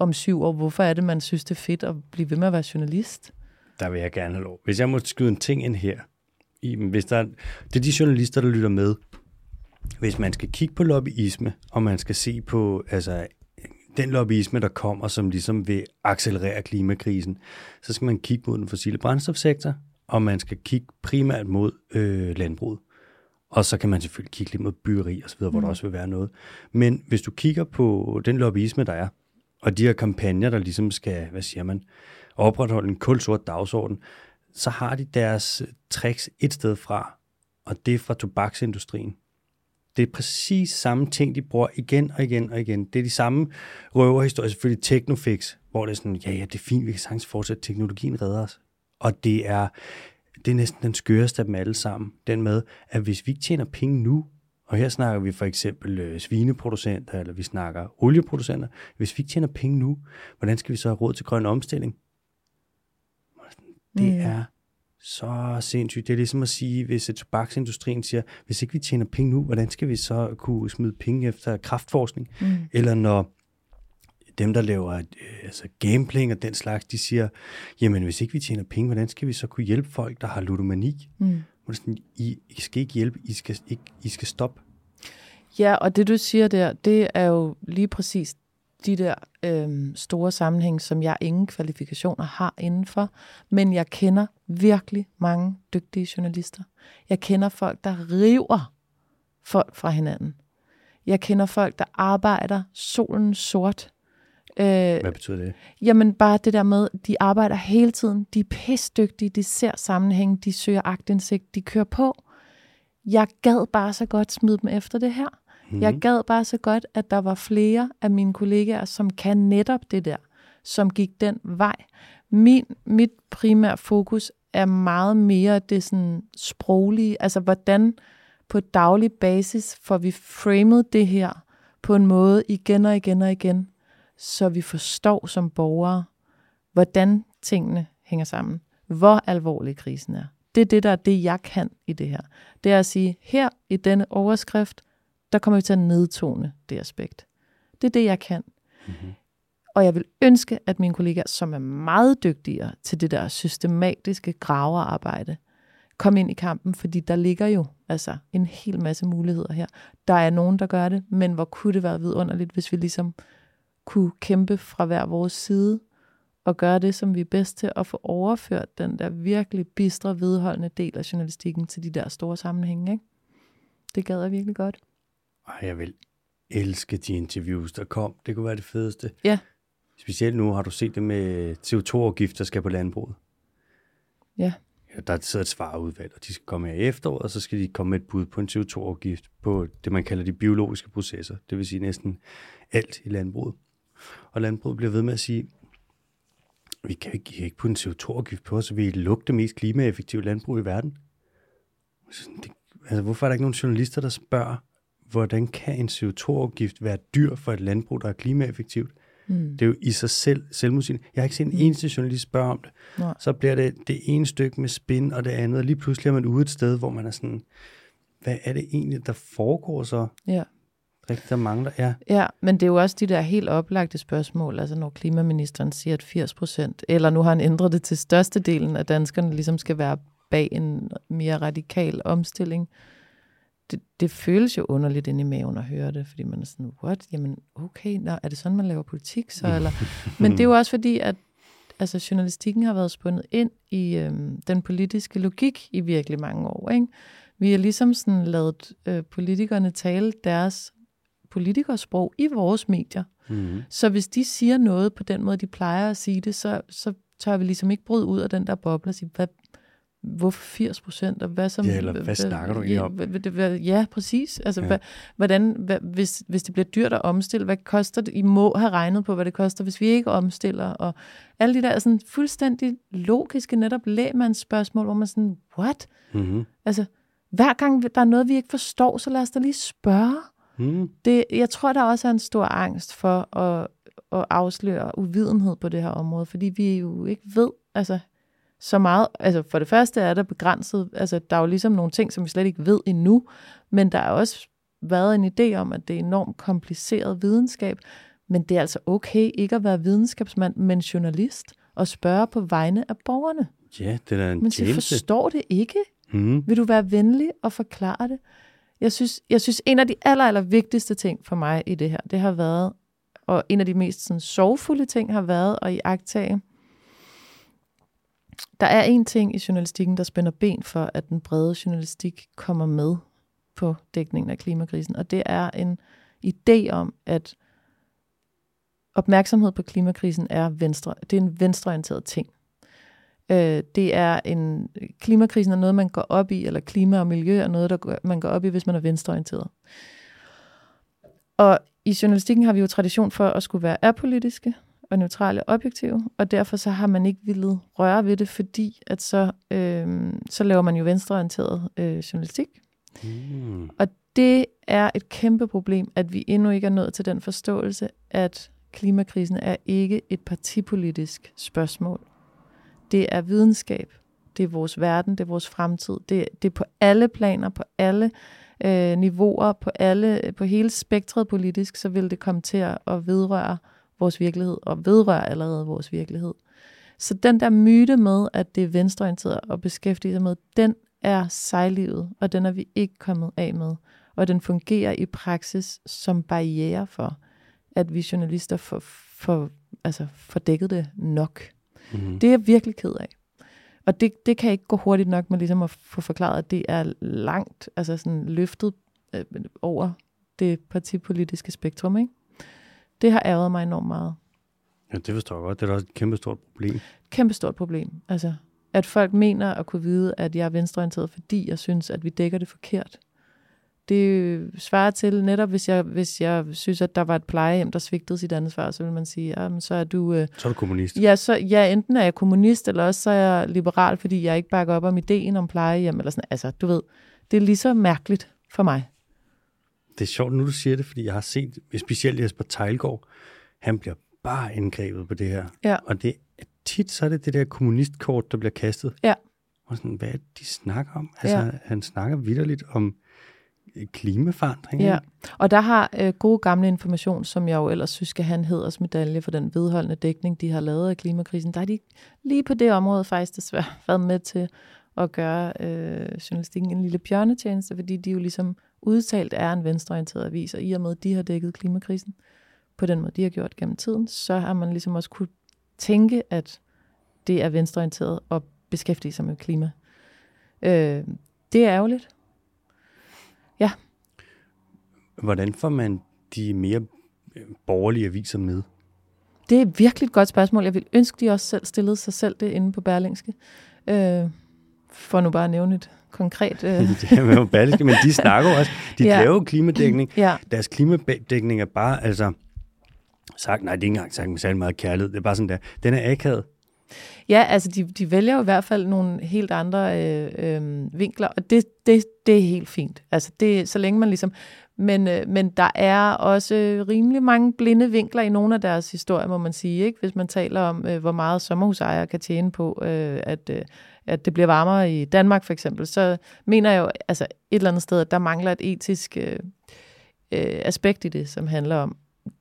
om syv år, hvorfor er det, man synes, det er fedt at blive ved med at være journalist? Der vil jeg gerne have lov. Hvis jeg må skyde en ting ind her, hvis der, det er de journalister, der lytter med. Hvis man skal kigge på lobbyisme, og man skal se på altså, den lobbyisme, der kommer, som ligesom vil accelerere klimakrisen, så skal man kigge mod den fossile brændstofsektor, og man skal kigge primært mod øh, landbruget. Og så kan man selvfølgelig kigge lidt mod byggeri og så videre, hvor mm. der også vil være noget. Men hvis du kigger på den lobbyisme, der er, og de her kampagner, der ligesom skal, hvad siger man, opretholde en kulsort dagsorden, så har de deres øh, tricks et sted fra, og det er fra tobaksindustrien. Det er præcis samme ting, de bruger igen og igen og igen. Det er de samme røverhistorier, selvfølgelig Technofix, hvor det er sådan, ja, ja, det er fint, vi kan sagtens fortsætte, teknologien redder os. Og det er, det er næsten den skøreste af dem alle sammen. Den med, at hvis vi ikke tjener penge nu, og her snakker vi for eksempel øh, svineproducenter, eller vi snakker olieproducenter. Hvis vi ikke tjener penge nu, hvordan skal vi så have råd til grøn omstilling? Det mm. er så sindssygt. Det er ligesom at sige, hvis tobaksindustrien siger, hvis ikke vi tjener penge nu, hvordan skal vi så kunne smide penge efter kraftforskning? Mm. Eller når dem, der laver øh, altså gambling og den slags, de siger, jamen hvis ikke vi tjener penge, hvordan skal vi så kunne hjælpe folk, der har ludomani? Mm. Sådan, I, I skal ikke hjælpe, I skal, ikke, I skal stoppe. Ja, og det du siger der, det er jo lige præcis de der øh, store sammenhæng, som jeg ingen kvalifikationer har indenfor, men jeg kender virkelig mange dygtige journalister. Jeg kender folk, der river folk fra hinanden. Jeg kender folk, der arbejder solen sort. Øh, Hvad betyder det? Jamen bare det der med, de arbejder hele tiden, de er pissdygtige, de ser sammenhæng, de søger agtindsigt, de kører på. Jeg gad bare så godt smide dem efter det her. Mm. Jeg gad bare så godt, at der var flere af mine kollegaer, som kan netop det der, som gik den vej. Min, mit primære fokus er meget mere det sådan sproglige, altså hvordan på daglig basis får vi framet det her på en måde igen og igen og igen, så vi forstår som borgere, hvordan tingene hænger sammen. Hvor alvorlig krisen er. Det er det, der er det, jeg kan i det her. Det er at sige, her i denne overskrift, der kommer vi til at nedtone det aspekt. Det er det, jeg kan. Mm-hmm. Og jeg vil ønske, at mine kollegaer, som er meget dygtigere til det der systematiske graverarbejde, kom ind i kampen, fordi der ligger jo altså en hel masse muligheder her. Der er nogen, der gør det, men hvor kunne det være vidunderligt, hvis vi ligesom kunne kæmpe fra hver vores side og gøre det, som vi er bedst til, at få overført den der virkelig bistre, vedholdende del af journalistikken til de der store sammenhænge. Ikke? Det gad jeg virkelig godt. Ej, jeg vil elske de interviews, der kom. Det kunne være det fedeste. Ja. Specielt nu har du set det med CO2-afgift, der skal på landbruget. Ja. ja der sidder et svarudvalg, og de skal komme her i efteråret, og så skal de komme med et bud på en CO2-afgift på det, man kalder de biologiske processer. Det vil sige næsten alt i landbruget. Og landbruget bliver ved med at sige, vi kan ikke, ikke putte en CO2-afgift på, så vi lukke det mest klimaeffektive landbrug i verden. Det, altså, hvorfor er der ikke nogen journalister, der spørger, hvordan kan en CO2-afgift være dyr for et landbrug, der er klimaeffektivt? Mm. Det er jo i sig selv selvmodsigende. Jeg har ikke set en mm. eneste journalist spørge om det. Nej. Så bliver det det ene stykke med spin og det andet, og lige pludselig er man ude et sted, hvor man er sådan, hvad er det egentlig, der foregår så? Ja. Rigtig, der mangler, ja. Ja, men det er jo også de der helt oplagte spørgsmål, altså når klimaministeren siger, at 80 procent, eller nu har han ændret det til størstedelen af danskerne, ligesom skal være bag en mere radikal omstilling det, det føles jo underligt inde i maven at høre det, fordi man er sådan, what? Jamen, okay, nå, er det sådan, man laver politik så? Eller? Men det er jo også fordi, at altså, journalistikken har været spundet ind i øhm, den politiske logik i virkelig mange år. Ikke? Vi har ligesom sådan lavet øh, politikerne tale deres politikersprog i vores medier. Mm. Så hvis de siger noget på den måde, de plejer at sige det, så, så tør vi ligesom ikke bryde ud af den der boble og sige, hvad, hvorfor 80 procent, og hvad som... Ja, eller hvad snakker du egentlig om? Ja, præcis. Altså, ja. Hvad, hvordan, hvad, hvis, hvis det bliver dyrt at omstille, hvad koster det? I må have regnet på, hvad det koster, hvis vi ikke omstiller, og alle de der sådan fuldstændig logiske netop lægmandsspørgsmål, hvor man sådan, what? Mm-hmm. Altså, hver gang der er noget, vi ikke forstår, så lad os da lige spørge. Mm. Det, jeg tror, der også er en stor angst for at, at afsløre uvidenhed på det her område, fordi vi jo ikke ved, altså så meget. Altså for det første er der begrænset, altså der er jo ligesom nogle ting, som vi slet ikke ved endnu, men der er også været en idé om, at det er enormt kompliceret videnskab, men det er altså okay ikke at være videnskabsmand, men journalist, og spørge på vegne af borgerne. Ja, det er en Men jeg forstår det ikke. Mm. Vil du være venlig og forklare det? Jeg synes, jeg synes en af de aller, aller vigtigste ting for mig i det her, det har været, og en af de mest sådan, sorgfulde ting har været at iagtage, der er en ting i journalistikken, der spænder ben for, at den brede journalistik kommer med på dækningen af klimakrisen, og det er en idé om, at opmærksomhed på klimakrisen er venstre. Det er en venstreorienteret ting. Øh, det er en klimakrisen er noget, man går op i, eller klima og miljø er noget, der man går op i, hvis man er venstreorienteret. Og i journalistikken har vi jo tradition for at skulle være apolitiske, og neutrale og objektive, og derfor så har man ikke ville røre ved det, fordi at så, øh, så laver man jo venstreorienteret øh, journalistik. Mm. Og det er et kæmpe problem, at vi endnu ikke er nået til den forståelse, at klimakrisen er ikke et partipolitisk spørgsmål. Det er videnskab. Det er vores verden, det er vores fremtid. Det, det er på alle planer, på alle øh, niveauer, på, alle, på hele spektret politisk, så vil det komme til at vedrøre vores virkelighed, og vedrøre allerede vores virkelighed. Så den der myte med, at det er venstreorienteret at beskæftige sig med, den er sejlivet, og den er vi ikke kommet af med. Og den fungerer i praksis som barriere for, at vi journalister får, får, altså får dækket det nok. Mm-hmm. Det er jeg virkelig ked af. Og det, det kan ikke gå hurtigt nok med ligesom at få forklaret, at det er langt altså sådan løftet øh, over det partipolitiske spektrum. Ikke? Det har ærget mig enormt meget. Ja, det forstår jeg godt. Det er også et kæmpe stort problem. Kæmpe stort problem. Altså, at folk mener at kunne vide, at jeg er venstreorienteret, fordi jeg synes, at vi dækker det forkert. Det svarer til netop, hvis jeg, hvis jeg synes, at der var et plejehjem, der svigtede sit ansvar, så vil man sige, ja, men så er du... Øh, så er du kommunist. Ja, så, ja, enten er jeg kommunist, eller også så er jeg liberal, fordi jeg ikke bakker op om ideen om plejehjem, eller sådan. Altså, du ved, det er lige så mærkeligt for mig det er sjovt, nu du siger det, fordi jeg har set, specielt Jesper Tejlgaard, han bliver bare indgrebet på det her. Ja. Og det tit så er det det der kommunistkort, der bliver kastet. Ja. Og sådan, hvad er det, de snakker om? Altså, ja. han snakker vidderligt om klimaforandring. Ja, og der har øh, gode gamle information, som jeg jo ellers synes skal have en hedersmedalje for den vedholdende dækning, de har lavet af klimakrisen. Der er de lige på det område faktisk desværre været med til at gøre øh, journalistikken en lille bjørnetjeneste, fordi de jo ligesom udtalt er en venstreorienteret avis, og i og med, at de har dækket klimakrisen på den måde, de har gjort gennem tiden, så har man ligesom også kunne tænke, at det er venstreorienteret at beskæftige sig med klima. Øh, det er ærgerligt. Ja. Hvordan får man de mere øh, borgerlige aviser med? Det er virkelig et godt spørgsmål. Jeg vil ønske, de også selv stillede sig selv det inde på Berlingske. Øh, for nu bare at nævne et konkret... Øh. det er jo balliske, men de snakker også. De ja. laver klimadækning. Ja. Deres klimadækning er bare, altså... Sagt, nej, det er ikke engang sagt med særlig meget kærlighed. Det er bare sådan der. Den er akavet. Ja, altså de, de vælger jo i hvert fald nogle helt andre øh, øh, vinkler, og det, det, det er helt fint. Altså det, så længe man ligesom... Men, øh, men der er også rimelig mange blinde vinkler i nogle af deres historier, må man sige. ikke Hvis man taler om, øh, hvor meget sommerhusejere kan tjene på, øh, at, øh, at det bliver varmere i Danmark for eksempel, så mener jeg jo altså et eller andet sted, at der mangler et etisk øh, øh, aspekt i det, som handler om,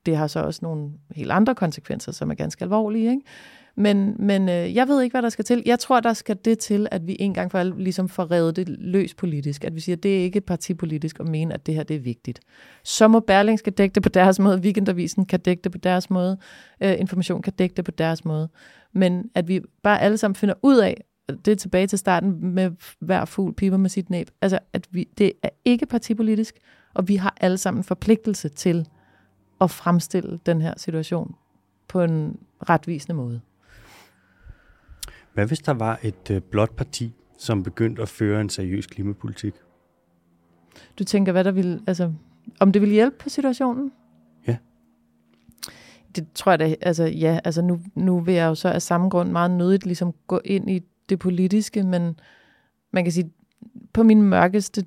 det har så også nogle helt andre konsekvenser, som er ganske alvorlige. Ikke? Men, men øh, jeg ved ikke, hvad der skal til. Jeg tror, der skal det til, at vi en gang for alle ligesom får revet det løs politisk. At vi siger, at det er ikke partipolitisk at mene, at det her det er vigtigt. Så må Berling skal dække det på deres måde, Weekendavisen kan dække det på deres måde, øh, Information kan dække det på deres måde. Men at vi bare alle sammen finder ud af, det er tilbage til starten med hver fugl piber med sit næb. Altså, at vi, det er ikke partipolitisk, og vi har alle sammen forpligtelse til at fremstille den her situation på en retvisende måde. Hvad hvis der var et øh, blåt parti, som begyndte at føre en seriøs klimapolitik. Du tænker, hvad der vil, altså, om det vil hjælpe på situationen? Ja. Det tror jeg da, altså ja, altså nu, nu vil jeg jo så af samme grund meget nødigt ligesom gå ind i det politiske, men man kan sige, på min mørkeste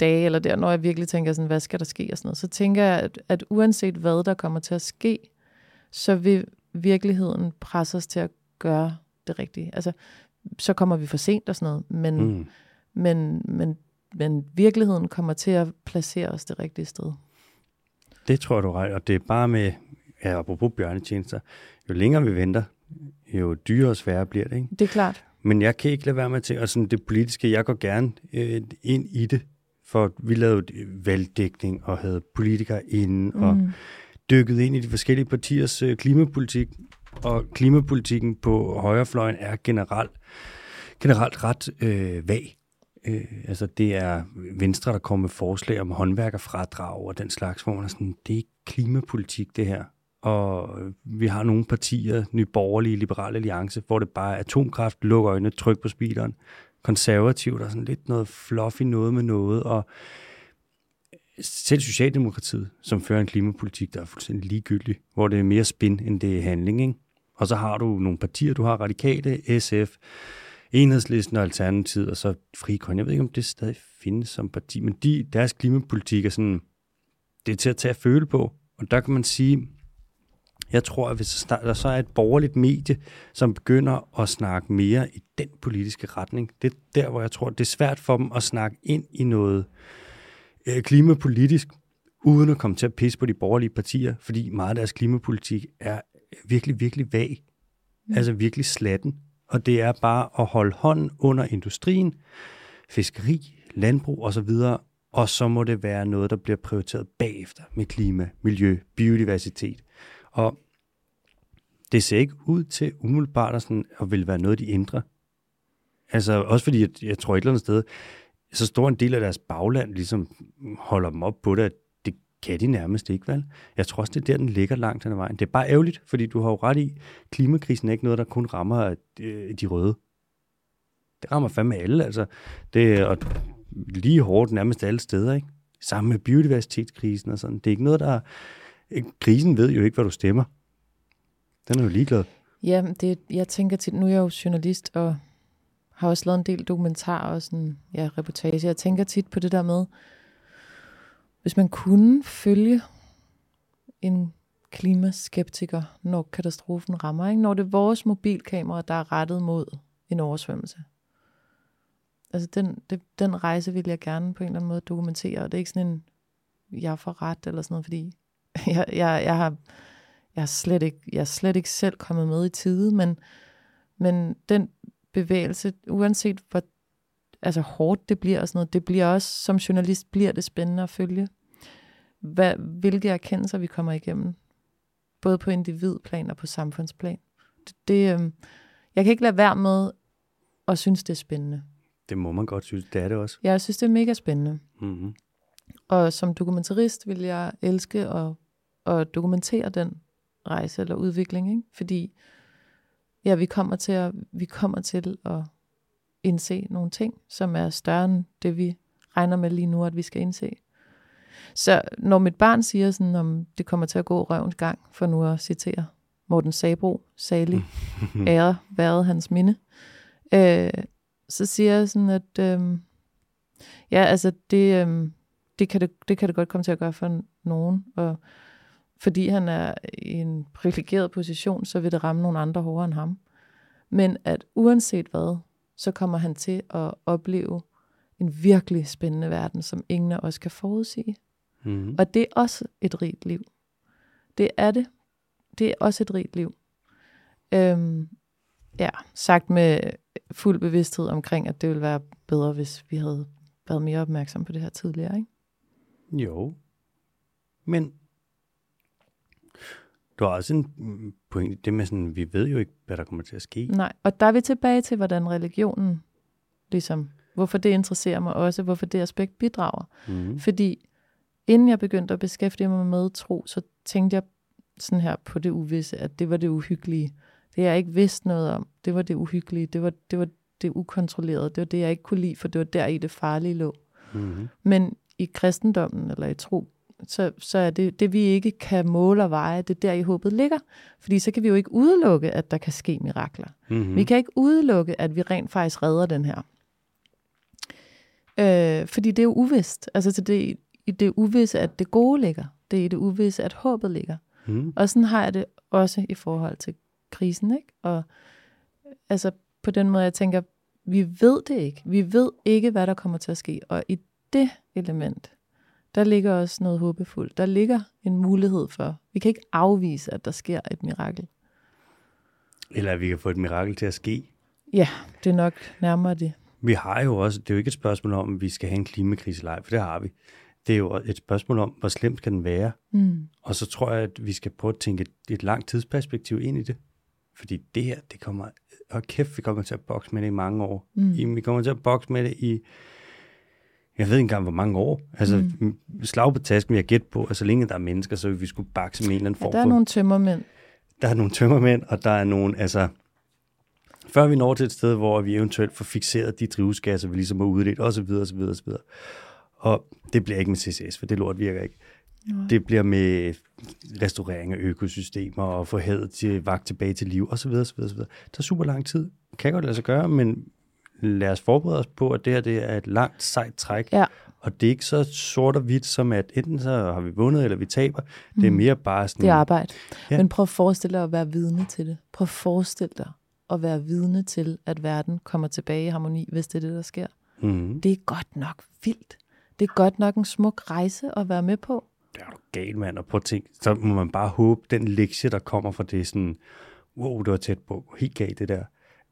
dage, eller der, når jeg virkelig tænker sådan, hvad skal der ske og sådan noget, så tænker jeg, at, at uanset hvad der kommer til at ske, så vil virkeligheden presse os til at gøre det rigtige. Altså, så kommer vi for sent og sådan noget, men, mm. men, men, men virkeligheden kommer til at placere os det rigtige sted. Det tror du ret, og det er bare med, ja, apropos bjørnetjenester, jo længere vi venter, jo dyrere og sværere bliver det, ikke? Det er klart. Men jeg kan ikke lade være med til, og sådan det politiske, jeg går gerne øh, ind i det, for vi lavede valgdækning og havde politikere inde mm. og dykket ind i de forskellige partiers øh, klimapolitik, og klimapolitikken på højrefløjen er generelt, generelt ret øh, vag. Øh, altså det er Venstre, der kommer med forslag om håndværkerfradrag og den slags, hvor man er sådan, det er ikke klimapolitik det her. Og vi har nogle partier, Nye Borgerlige, Liberale Alliance, hvor det bare er atomkraft, lukker øjnene, tryk på speederen. Konservativ, der sådan lidt noget fluffy noget med noget, og selv Socialdemokratiet, som fører en klimapolitik, der er fuldstændig ligegyldig, hvor det er mere spin, end det er handling. Ikke? Og så har du nogle partier, du har Radikale, SF, Enhedslisten og Alternativet, og så Fri Grøn. Jeg ved ikke, om det stadig findes som parti, men de, deres klimapolitik er sådan, det er til at tage at føle på. Og der kan man sige, jeg tror, at hvis der så er et borgerligt medie, som begynder at snakke mere i den politiske retning, det er der, hvor jeg tror, det er svært for dem at snakke ind i noget øh, klimapolitisk, uden at komme til at pisse på de borgerlige partier, fordi meget af deres klimapolitik er virkelig, virkelig vag. Mm. Altså virkelig slatten. Og det er bare at holde hånden under industrien, fiskeri, landbrug osv., og så må det være noget, der bliver prioriteret bagefter med klima, miljø, biodiversitet. Og det ser ikke ud til umiddelbart at, sådan, at vil være noget, de ændrer. Altså også fordi, jeg, jeg tror et eller andet sted, så stor en del af deres bagland ligesom holder dem op på det, at det kan de nærmest ikke, vel? Jeg tror også, det er der, den ligger langt den vejen. Det er bare ærgerligt, fordi du har jo ret i, klimakrisen er ikke noget, der kun rammer øh, de røde. Det rammer fandme alle, altså. Det er lige hårdt nærmest alle steder, ikke? Sammen med biodiversitetskrisen og sådan. Det er ikke noget, der... Krisen ved jo ikke, hvad du stemmer. Den er jo ligeglad. Ja, det, jeg tænker til, nu er jeg jo journalist, og har også lavet en del dokumentarer og sådan, ja, reportage. Jeg tænker tit på det der med, hvis man kunne følge en klimaskeptiker, når katastrofen rammer, ikke? når det er vores mobilkamera, der er rettet mod en oversvømmelse. Altså den, det, den rejse vil jeg gerne på en eller anden måde dokumentere, og det er ikke sådan en, jeg får ret eller sådan noget, fordi jeg, jeg, jeg har jeg er slet ikke, jeg er slet ikke selv kommet med i tide, men, men den bevægelse, uanset hvor altså hårdt det bliver og sådan noget, det bliver også, som journalist, bliver det spændende at følge. Hvad, hvilke erkendelser vi kommer igennem, både på individplan og på samfundsplan. Det, det, øh, jeg kan ikke lade være med at synes, det er spændende. Det må man godt synes, det er det også. Ja, jeg synes, det er mega spændende. Mm-hmm. Og som dokumentarist vil jeg elske at, at dokumentere den rejse eller udvikling, ikke? fordi ja, vi kommer til at, vi kommer til at indse nogle ting, som er større end det, vi regner med lige nu, at vi skal indse. Så når mit barn siger sådan, om det kommer til at gå røvens gang, for nu at citere Morten Sabro, salig, ære været hans minde, øh, så siger jeg sådan, at øh, ja, altså det, øh, det, kan det, det kan det godt komme til at gøre for nogen, og fordi han er i en privilegeret position, så vil det ramme nogle andre hårdere end ham. Men at uanset hvad, så kommer han til at opleve en virkelig spændende verden, som ingen af os kan forudsige. Mm. Og det er også et rigt liv. Det er det. Det er også et rigt liv. Øhm, ja, sagt med fuld bevidsthed omkring, at det ville være bedre, hvis vi havde været mere opmærksom på det her tidligere, ikke? Jo. Men du har også en pointe, det med sådan, vi ved jo ikke, hvad der kommer til at ske. Nej, og der er vi tilbage til, hvordan religionen, ligesom, hvorfor det interesserer mig også, hvorfor det aspekt bidrager. Mm. Fordi inden jeg begyndte at beskæftige mig med tro, så tænkte jeg sådan her på det uvisse, at det var det uhyggelige. Det jeg ikke vidste noget om, det var det uhyggelige. Det var, det var, det ukontrollerede. Det var det, jeg ikke kunne lide, for det var der i det farlige lå. Mm-hmm. Men i kristendommen, eller i tro, så, så er det, det vi ikke kan måle og veje, det er der i håbet ligger. Fordi så kan vi jo ikke udelukke, at der kan ske mirakler. Mm-hmm. Vi kan ikke udelukke, at vi rent faktisk redder den her. Øh, fordi det er jo uvist. Altså så det, i det uvisse, at det gode ligger. Det er i det uvisse, at håbet ligger. Mm. Og sådan har jeg det også i forhold til krisen. Ikke? Og altså på den måde, jeg tænker, vi ved det ikke. Vi ved ikke, hvad der kommer til at ske. Og i det element, der ligger også noget håbefuldt. Der ligger en mulighed for, vi kan ikke afvise, at der sker et mirakel. Eller at vi kan få et mirakel til at ske. Ja, det er nok nærmere det. Vi har jo også, det er jo ikke et spørgsmål om, at vi skal have en klimakrise eller for det har vi. Det er jo et spørgsmål om, hvor slemt skal den være. Mm. Og så tror jeg, at vi skal prøve at tænke et, et langt tidsperspektiv ind i det. Fordi det her, det kommer, og kæft, vi kommer til at bokse med det i mange år. Mm. Vi kommer til at bokse med det i, jeg ved ikke engang, hvor mange år. Altså, mm. slag på tasken, vi har gæt på, at så længe der er mennesker, så vil vi skulle bakse med en eller anden Ja, form der er for nogle tømmermænd. der er nogle tømmermænd, og der er nogle, altså, før vi når til et sted, hvor vi eventuelt får fixeret de drivhusgasser, vi ligesom har udledt, osv., osv., osv. Og det bliver ikke med CCS, for det lort virker ikke. Nej. Det bliver med restaurering af økosystemer og få havet til vagt tilbage til liv, osv., osv., osv. Det tager super lang tid. Kan godt lade sig gøre, men lad os forberede os på, at det her det er et langt, sejt træk. Ja. Og det er ikke så sort og hvidt, som at enten så har vi vundet, eller vi taber. Det er Mm. mere bare sådan... Det er arbejde. Ja. Ja. Men prøv at forestille dig at være vidne til det. Prøv at forestille dig at være vidne til, at verden kommer tilbage i harmoni, hvis det er det, der sker. mm Det er godt nok vildt. Det er godt nok en smuk rejse at være med på. det er du gal, mand. Og prøv at tænke, så må man bare håbe, den lektie, der kommer fra det, sådan, wow, det var tæt på, helt galt det der,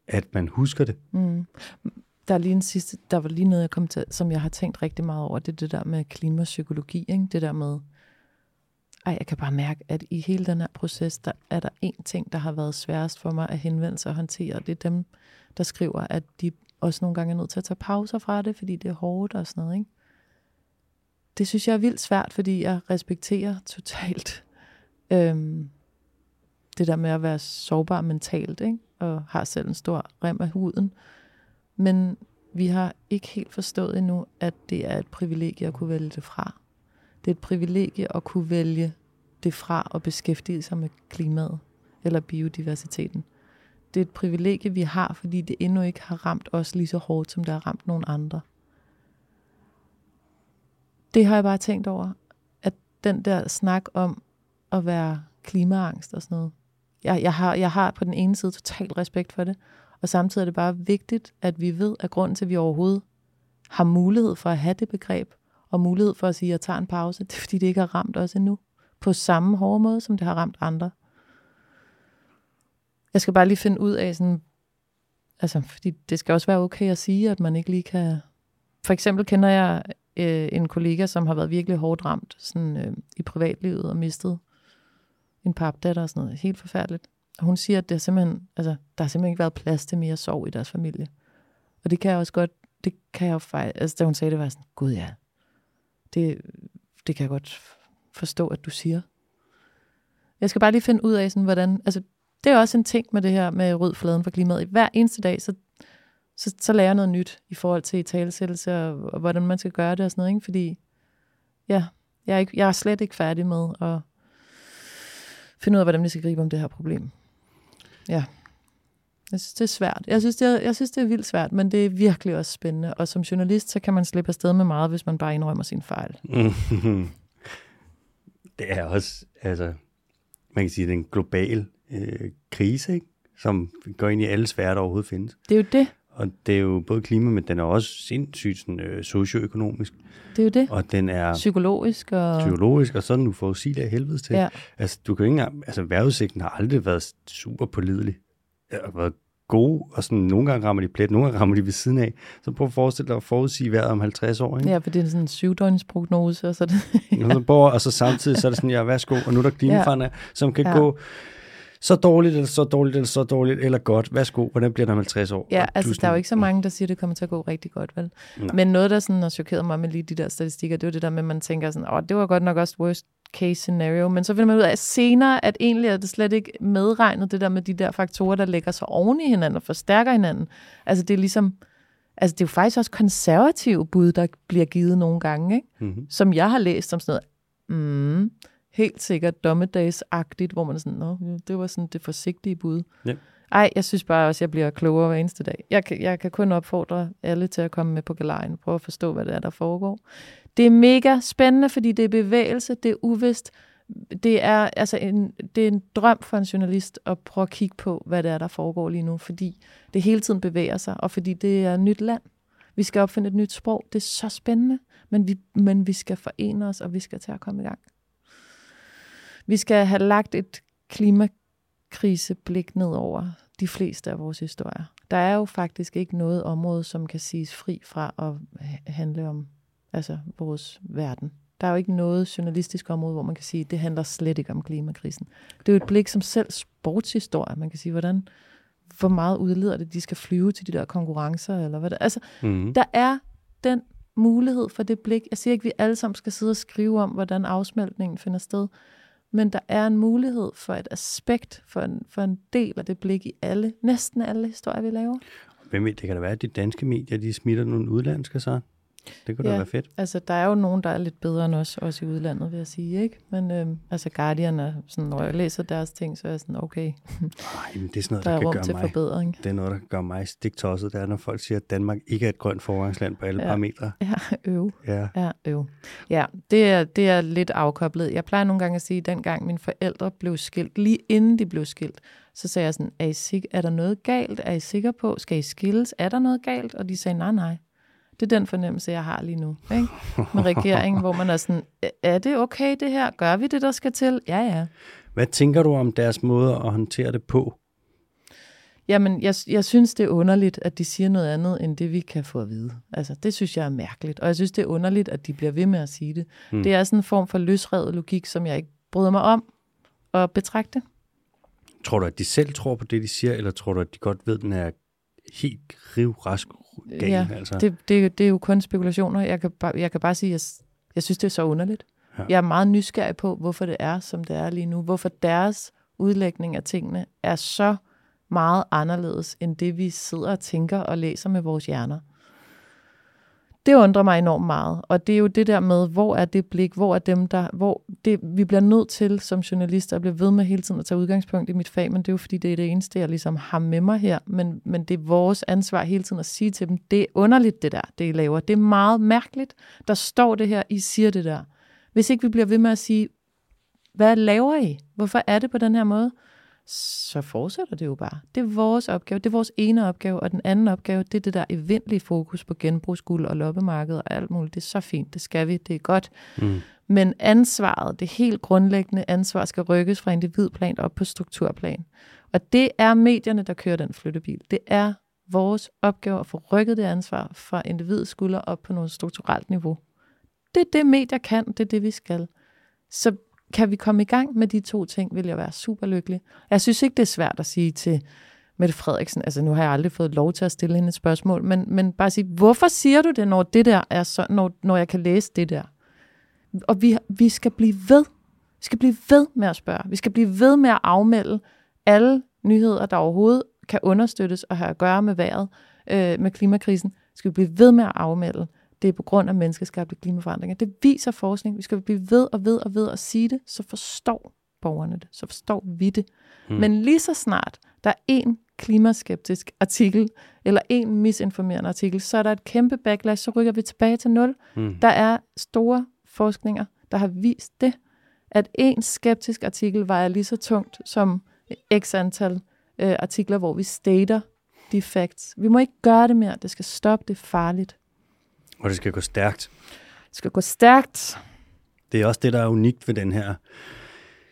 at man husker det. Mm. Der er lige en sidste, der var lige noget, jeg kom til, som jeg har tænkt rigtig meget over, det er det der med klimapsykologi, ikke? det der med, ej, jeg kan bare mærke, at i hele den her proces, der er der en ting, der har været sværest for mig at henvende sig og håndtere, og det er dem, der skriver, at de også nogle gange er nødt til at tage pauser fra det, fordi det er hårdt og sådan noget, ikke? Det synes jeg er vildt svært, fordi jeg respekterer totalt øhm, det der med at være sårbar mentalt, ikke? Og har selv en stor rem af huden. Men vi har ikke helt forstået endnu, at det er et privilegie at kunne vælge det fra. Det er et privilegie at kunne vælge det fra og beskæftige sig med klimaet eller biodiversiteten. Det er et privilegie, vi har, fordi det endnu ikke har ramt os lige så hårdt, som det har ramt nogen andre. Det har jeg bare tænkt over, at den der snak om at være klimaangst og sådan noget, jeg, jeg, har, jeg har på den ene side total respekt for det, og samtidig er det bare vigtigt, at vi ved, at grunden til, at vi overhovedet har mulighed for at have det begreb, og mulighed for at sige, at jeg tager en pause, det er fordi, det ikke har ramt os endnu, på samme hårde måde, som det har ramt andre. Jeg skal bare lige finde ud af sådan, altså, fordi det skal også være okay at sige, at man ikke lige kan... For eksempel kender jeg øh, en kollega, som har været virkelig hårdt ramt sådan, øh, i privatlivet og mistet en papdatter og sådan noget. Helt forfærdeligt. Og hun siger, at det er simpelthen, altså, der har simpelthen ikke været plads til mere sorg i deres familie. Og det kan jeg også godt, det kan jeg jo faktisk, altså da hun sagde det, var jeg sådan, gud ja, det, det kan jeg godt forstå, at du siger. Jeg skal bare lige finde ud af, sådan, hvordan, altså det er også en ting med det her med rød fladen for klimaet. Hver eneste dag, så, så, så lærer jeg noget nyt i forhold til talesættelse og, og hvordan man skal gøre det og sådan noget, ikke? fordi ja, jeg er, ikke, jeg er slet ikke færdig med at finde ud af, hvordan vi skal gribe om det her problem. Ja. Jeg synes, det er svært. Jeg synes, det er, jeg synes, det er vildt svært, men det er virkelig også spændende. Og som journalist, så kan man slippe afsted med meget, hvis man bare indrømmer sin fejl. det er også, altså, man kan sige, det er en global øh, krise, ikke? som går ind i alle sfærer, der overhovedet findes. Det er jo det. Og det er jo både klima, men den er også sindssygt sådan, øh, socioøkonomisk, Det er jo det. og den er Psykologisk og... psykologisk, og sådan uforudsigelig af helvede til. Ja. Altså, du kan ikke engang, altså, vejrudsigten har aldrig været super pålidelig. Det har været god, og sådan, nogle gange rammer de plet, nogle gange rammer de ved siden af. Så prøv at forestille dig at forudsige vejret om 50 år, ikke? Ja, for det er sådan en syvdøgnsprognose, og så det... Og, så bor, og så samtidig, så er det sådan, ja, værsgo, og nu er der klimaforandringer, som kan Ja. gå så dårligt, eller så dårligt, eller så dårligt, eller godt. Værsgo, hvordan bliver det om 50 år? Ja, altså der er jo ikke så mange, der siger, at det kommer til at gå rigtig godt, vel? Nej. Men noget, der sådan har chokeret mig med lige de der statistikker, det var det der med, at man tænker sådan, åh, det var godt nok også worst case scenario, men så finder man ud af senere, at egentlig er det slet ikke medregnet, det der med de der faktorer, der lægger sig oven i hinanden og forstærker hinanden. Altså det er ligesom, altså det er jo faktisk også konservative bud, der bliver givet nogle gange, ikke? Mm-hmm. som jeg har læst som sådan noget, mm, helt sikkert dommedagsagtigt, hvor man er sådan, Nå, det var sådan det forsigtige bud. Ja. Ej, jeg synes bare også, at jeg bliver klogere hver eneste dag. Jeg kan, jeg kan kun opfordre alle til at komme med på galejen, prøve at forstå, hvad det er, der foregår. Det er mega spændende, fordi det er bevægelse, det er uvist. Det er, altså en, det er en drøm for en journalist at prøve at kigge på, hvad det er, der foregår lige nu, fordi det hele tiden bevæger sig, og fordi det er et nyt land. Vi skal opfinde et nyt sprog. Det er så spændende, men vi, men vi skal forene os, og vi skal til at komme i gang. Vi skal have lagt et klimakriseblik ned over de fleste af vores historier. Der er jo faktisk ikke noget område, som kan siges fri fra at handle om altså vores verden. Der er jo ikke noget journalistisk område, hvor man kan sige, at det handler slet ikke om klimakrisen. Det er jo et blik som selv sportshistorie. Man kan sige, hvordan, hvor meget udleder det, de skal flyve til de der konkurrencer, eller hvad det Altså, Mm-hmm. der er den mulighed for det blik. Jeg siger ikke, at vi alle sammen skal sidde og skrive om, hvordan afsmeltningen finder sted, men der er en mulighed for et aspekt, for en, for en del af det blik i alle, næsten alle historier, vi laver. Hvem ved, det kan da være, at de danske medier, de smitter nogle udlandske så. Det kunne da Ja. være fedt. Altså, der er jo nogen, der er lidt bedre end os, også i udlandet, vil jeg sige, ikke? Men øhm, altså, Guardian er sådan, når jeg læser deres ting, så er jeg sådan, okay, Ej, men det er sådan noget, der der, er kan gøre til mig. forbedring. Det er noget, der gøre mig stiktosset. Det er, når folk siger, at Danmark ikke er et grønt forgangsland på alle Ja. parametre. Ja, øv. Ja. Ja, øv. Ja, det er, det er lidt afkoblet. Jeg plejer nogle gange at sige, at dengang mine forældre blev skilt, lige inden de blev skilt, så sagde jeg sådan, er, I sik- er der noget galt? Er I sikre på? Skal I skilles? Er der noget galt? Og de sagde, nej, nej. Det er den fornemmelse, jeg har lige nu ikke? med regeringen, hvor man er sådan, er det okay det her? Gør vi det, der skal til? Ja, ja. Hvad tænker du om deres måde at håndtere det på? Jamen, jeg, jeg synes, det er underligt, at de siger noget andet, end det vi kan få at vide. Altså, det synes jeg er mærkeligt. Og jeg synes, det er underligt, at de bliver ved med at sige det. Mm. Det er sådan en form for løsrevet logik, som jeg ikke bryder mig om at betragte. Tror du, at de selv tror på det, de siger, eller tror du, at de godt ved, at den er helt rivrask gal? Ja, altså? Det, det, det er jo kun spekulationer. Jeg kan bare, jeg kan bare sige, at jeg, jeg synes, det er så underligt. Ja. Jeg er meget nysgerrig på, hvorfor det er, som det er lige nu. Hvorfor deres udlægning af tingene er så meget anderledes, end det vi sidder og tænker og læser med vores hjerner. Det undrer mig enormt meget, og det er jo det der med, hvor er det blik, hvor er dem der, hvor det, vi bliver nødt til som journalister at blive ved med hele tiden at tage udgangspunkt i mit fag, men det er jo fordi, det er det eneste, jeg ligesom har med mig her, men, men det er vores ansvar hele tiden at sige til dem, det er underligt det der, det I laver, det er meget mærkeligt, der står det her, I siger det der. Hvis ikke vi bliver ved med at sige, hvad laver I? Hvorfor er det på den her måde? Så fortsætter det jo bare. Det er vores opgave, det er vores ene opgave, og den anden opgave, det er det der eventlige fokus på genbrugsguld og loppemarked og alt muligt. Det er så fint, det skal vi, det er godt. Mm. Men ansvaret, det helt grundlæggende ansvar, skal rykkes fra individplan op på strukturplan. Og det er medierne, der kører den flyttebil. Det er vores opgave at få rykket det ansvar fra individets skulder op på noget strukturelt niveau. Det er det, medier kan, det er det, vi skal. Så kan vi komme i gang med de to ting, vil jeg være super lykkelig. Jeg synes ikke, det er svært at sige til Mette Frederiksen, altså nu har jeg aldrig fået lov til at stille hende et spørgsmål, men, men bare sige, hvorfor siger du det, når det der er så, når, når jeg kan læse det der? Og vi, vi skal blive ved. Vi skal blive ved med at spørge. Vi skal blive ved med at afmelde alle nyheder, der overhovedet kan understøttes og have at gøre med vejret, øh, med klimakrisen. Skal vi blive ved med at afmelde. Det er på grund af menneskeskabte klimaforandringer. Det viser forskning. Vi skal blive ved og ved og ved at sige det, så forstår borgerne det. Så forstår vi det. Hmm. Mm. Men lige så snart der er en klimaskeptisk artikel, eller en misinformerende artikel, så er der et kæmpe backlash, så rykker vi tilbage til nul. Mm. Der er store forskninger, der har vist det, at en skeptisk artikel vejer lige så tungt som x antal øh, artikler, hvor vi stater de facts. Vi må ikke gøre det mere. Det skal stoppe. Det er farligt. Og det skal gå stærkt. Det skal gå stærkt. Det er også det, der er unikt ved den her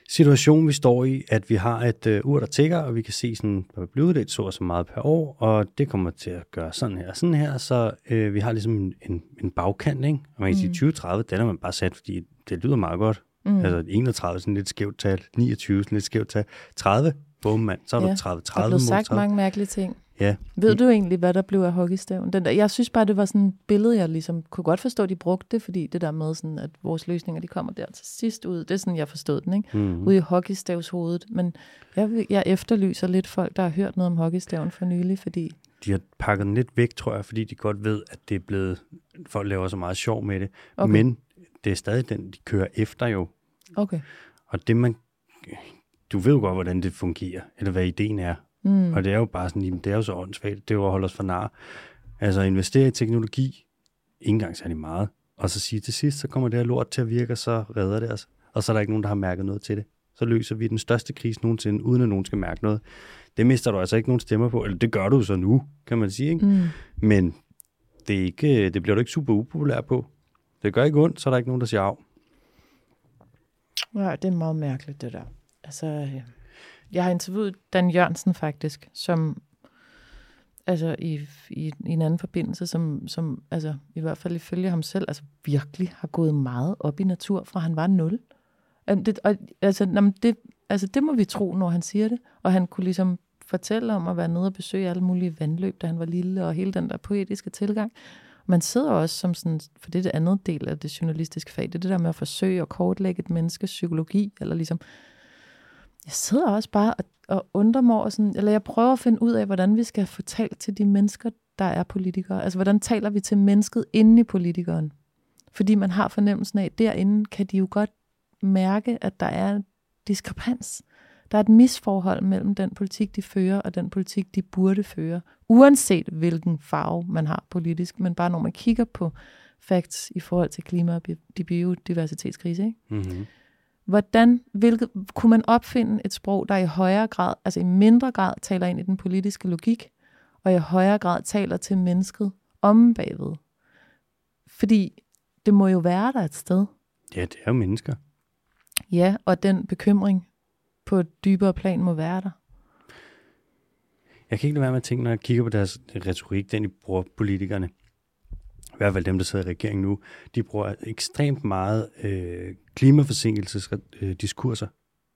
situation, vi står i, at vi har et øh, ur, der tigger, og vi kan se, sådan, der vil blive uddelt så og så meget per år, og det kommer til at gøre sådan her og sådan her, så øh, vi har ligesom en, en, en bagkant, ikke? Og man kan sige, 2030, den har man bare sat, fordi det lyder meget godt. Mm. Altså 31 sådan lidt skævt tal, 29 sådan lidt skævt tal, 30, bum mand, så er Ja, du 30, Der er 30 blevet mod sagt 30. mange mærkelige ting. Ja. Ved du egentlig, hvad der blev af hockeystaven? Den der, jeg synes bare, det var sådan et billede, jeg ligesom kunne godt forstå, at de brugte det, fordi det der med, sådan, at vores løsninger, de kommer der til sidst ud. Det er sådan, jeg forstod den, ikke? Mm. Ude i hockeystavshovedet. Men jeg, jeg efterlyser lidt folk, der har hørt noget om hockeystaven for nylig, fordi De har pakket den lidt væk, tror jeg, fordi de godt ved, at det er blevet... Folk laver så meget sjov med det. Okay. Men det er stadig den, de kører efter jo. Okay. Og det man... Du ved jo godt, hvordan det fungerer, eller hvad ideen er. Mm. Og det er jo bare sådan, jamen, det er jo så åndssvagt. Det er jo at holde os for nar. Altså investere i teknologi, ikke engang særlig meget. Og så sige til sidst, så kommer det her lort til at virke, og så redder det os. Og så er der ikke nogen, der har mærket noget til det. Så løser vi den største krise nogensinde, uden at nogen skal mærke noget. Det mister du altså ikke nogen stemmer på. Eller det gør du så nu, kan man sige. Ikke? Mm. Men det, er ikke, det bliver du ikke super upopulær på. Det gør ikke ondt, så er der ikke nogen, der siger af. Ja, det er meget mærkeligt, det der. Altså, øh, jeg har interviewet Dan Jørgensen faktisk, som altså i, i, i en anden forbindelse, som, som altså, i hvert fald ifølge ham selv, altså virkelig har gået meget op i natur, fra han var nul. Det, og, altså, jamen, det, altså, det må vi tro, når han siger det. Og han kunne ligesom fortælle om at være nede og besøge alle mulige vandløb, da han var lille, og hele den der poetiske tilgang. Man sidder også som sådan, for det er det andet del af det journalistiske fag, det er det der med at forsøge at kortlægge et menneskes psykologi, eller ligesom, jeg sidder også bare og, og undrer mig over sådan, eller jeg prøver at finde ud af, hvordan vi skal få talt til de mennesker, der er politikere. Altså, hvordan taler vi til mennesket inde i politikeren? Fordi man har fornemmelsen af, at derinde kan de jo godt mærke, at der er en diskrepans. Der er et misforhold mellem den politik, de fører, og den politik, de burde føre. Uanset hvilken farve man har politisk, men bare når man kigger på facts i forhold til klima- og bi- biodiversitetskrise. Ikke? Mm-hmm. Hvordan, hvilket, kunne man opfinde et sprog, der i højere grad, altså i mindre grad, taler ind i den politiske logik, og i højere grad taler til mennesket om bagved? Fordi det må jo være der et sted. Ja, det er jo mennesker. Ja, og den bekymring på et dybere plan må være der. Jeg kan ikke lade være med at tænke, når jeg kigger på deres retorik, den de bruger politikerne, i hvert fald dem, der sidder i regeringen nu, de bruger ekstremt meget øh, klimaforsinkelsesdiskurser,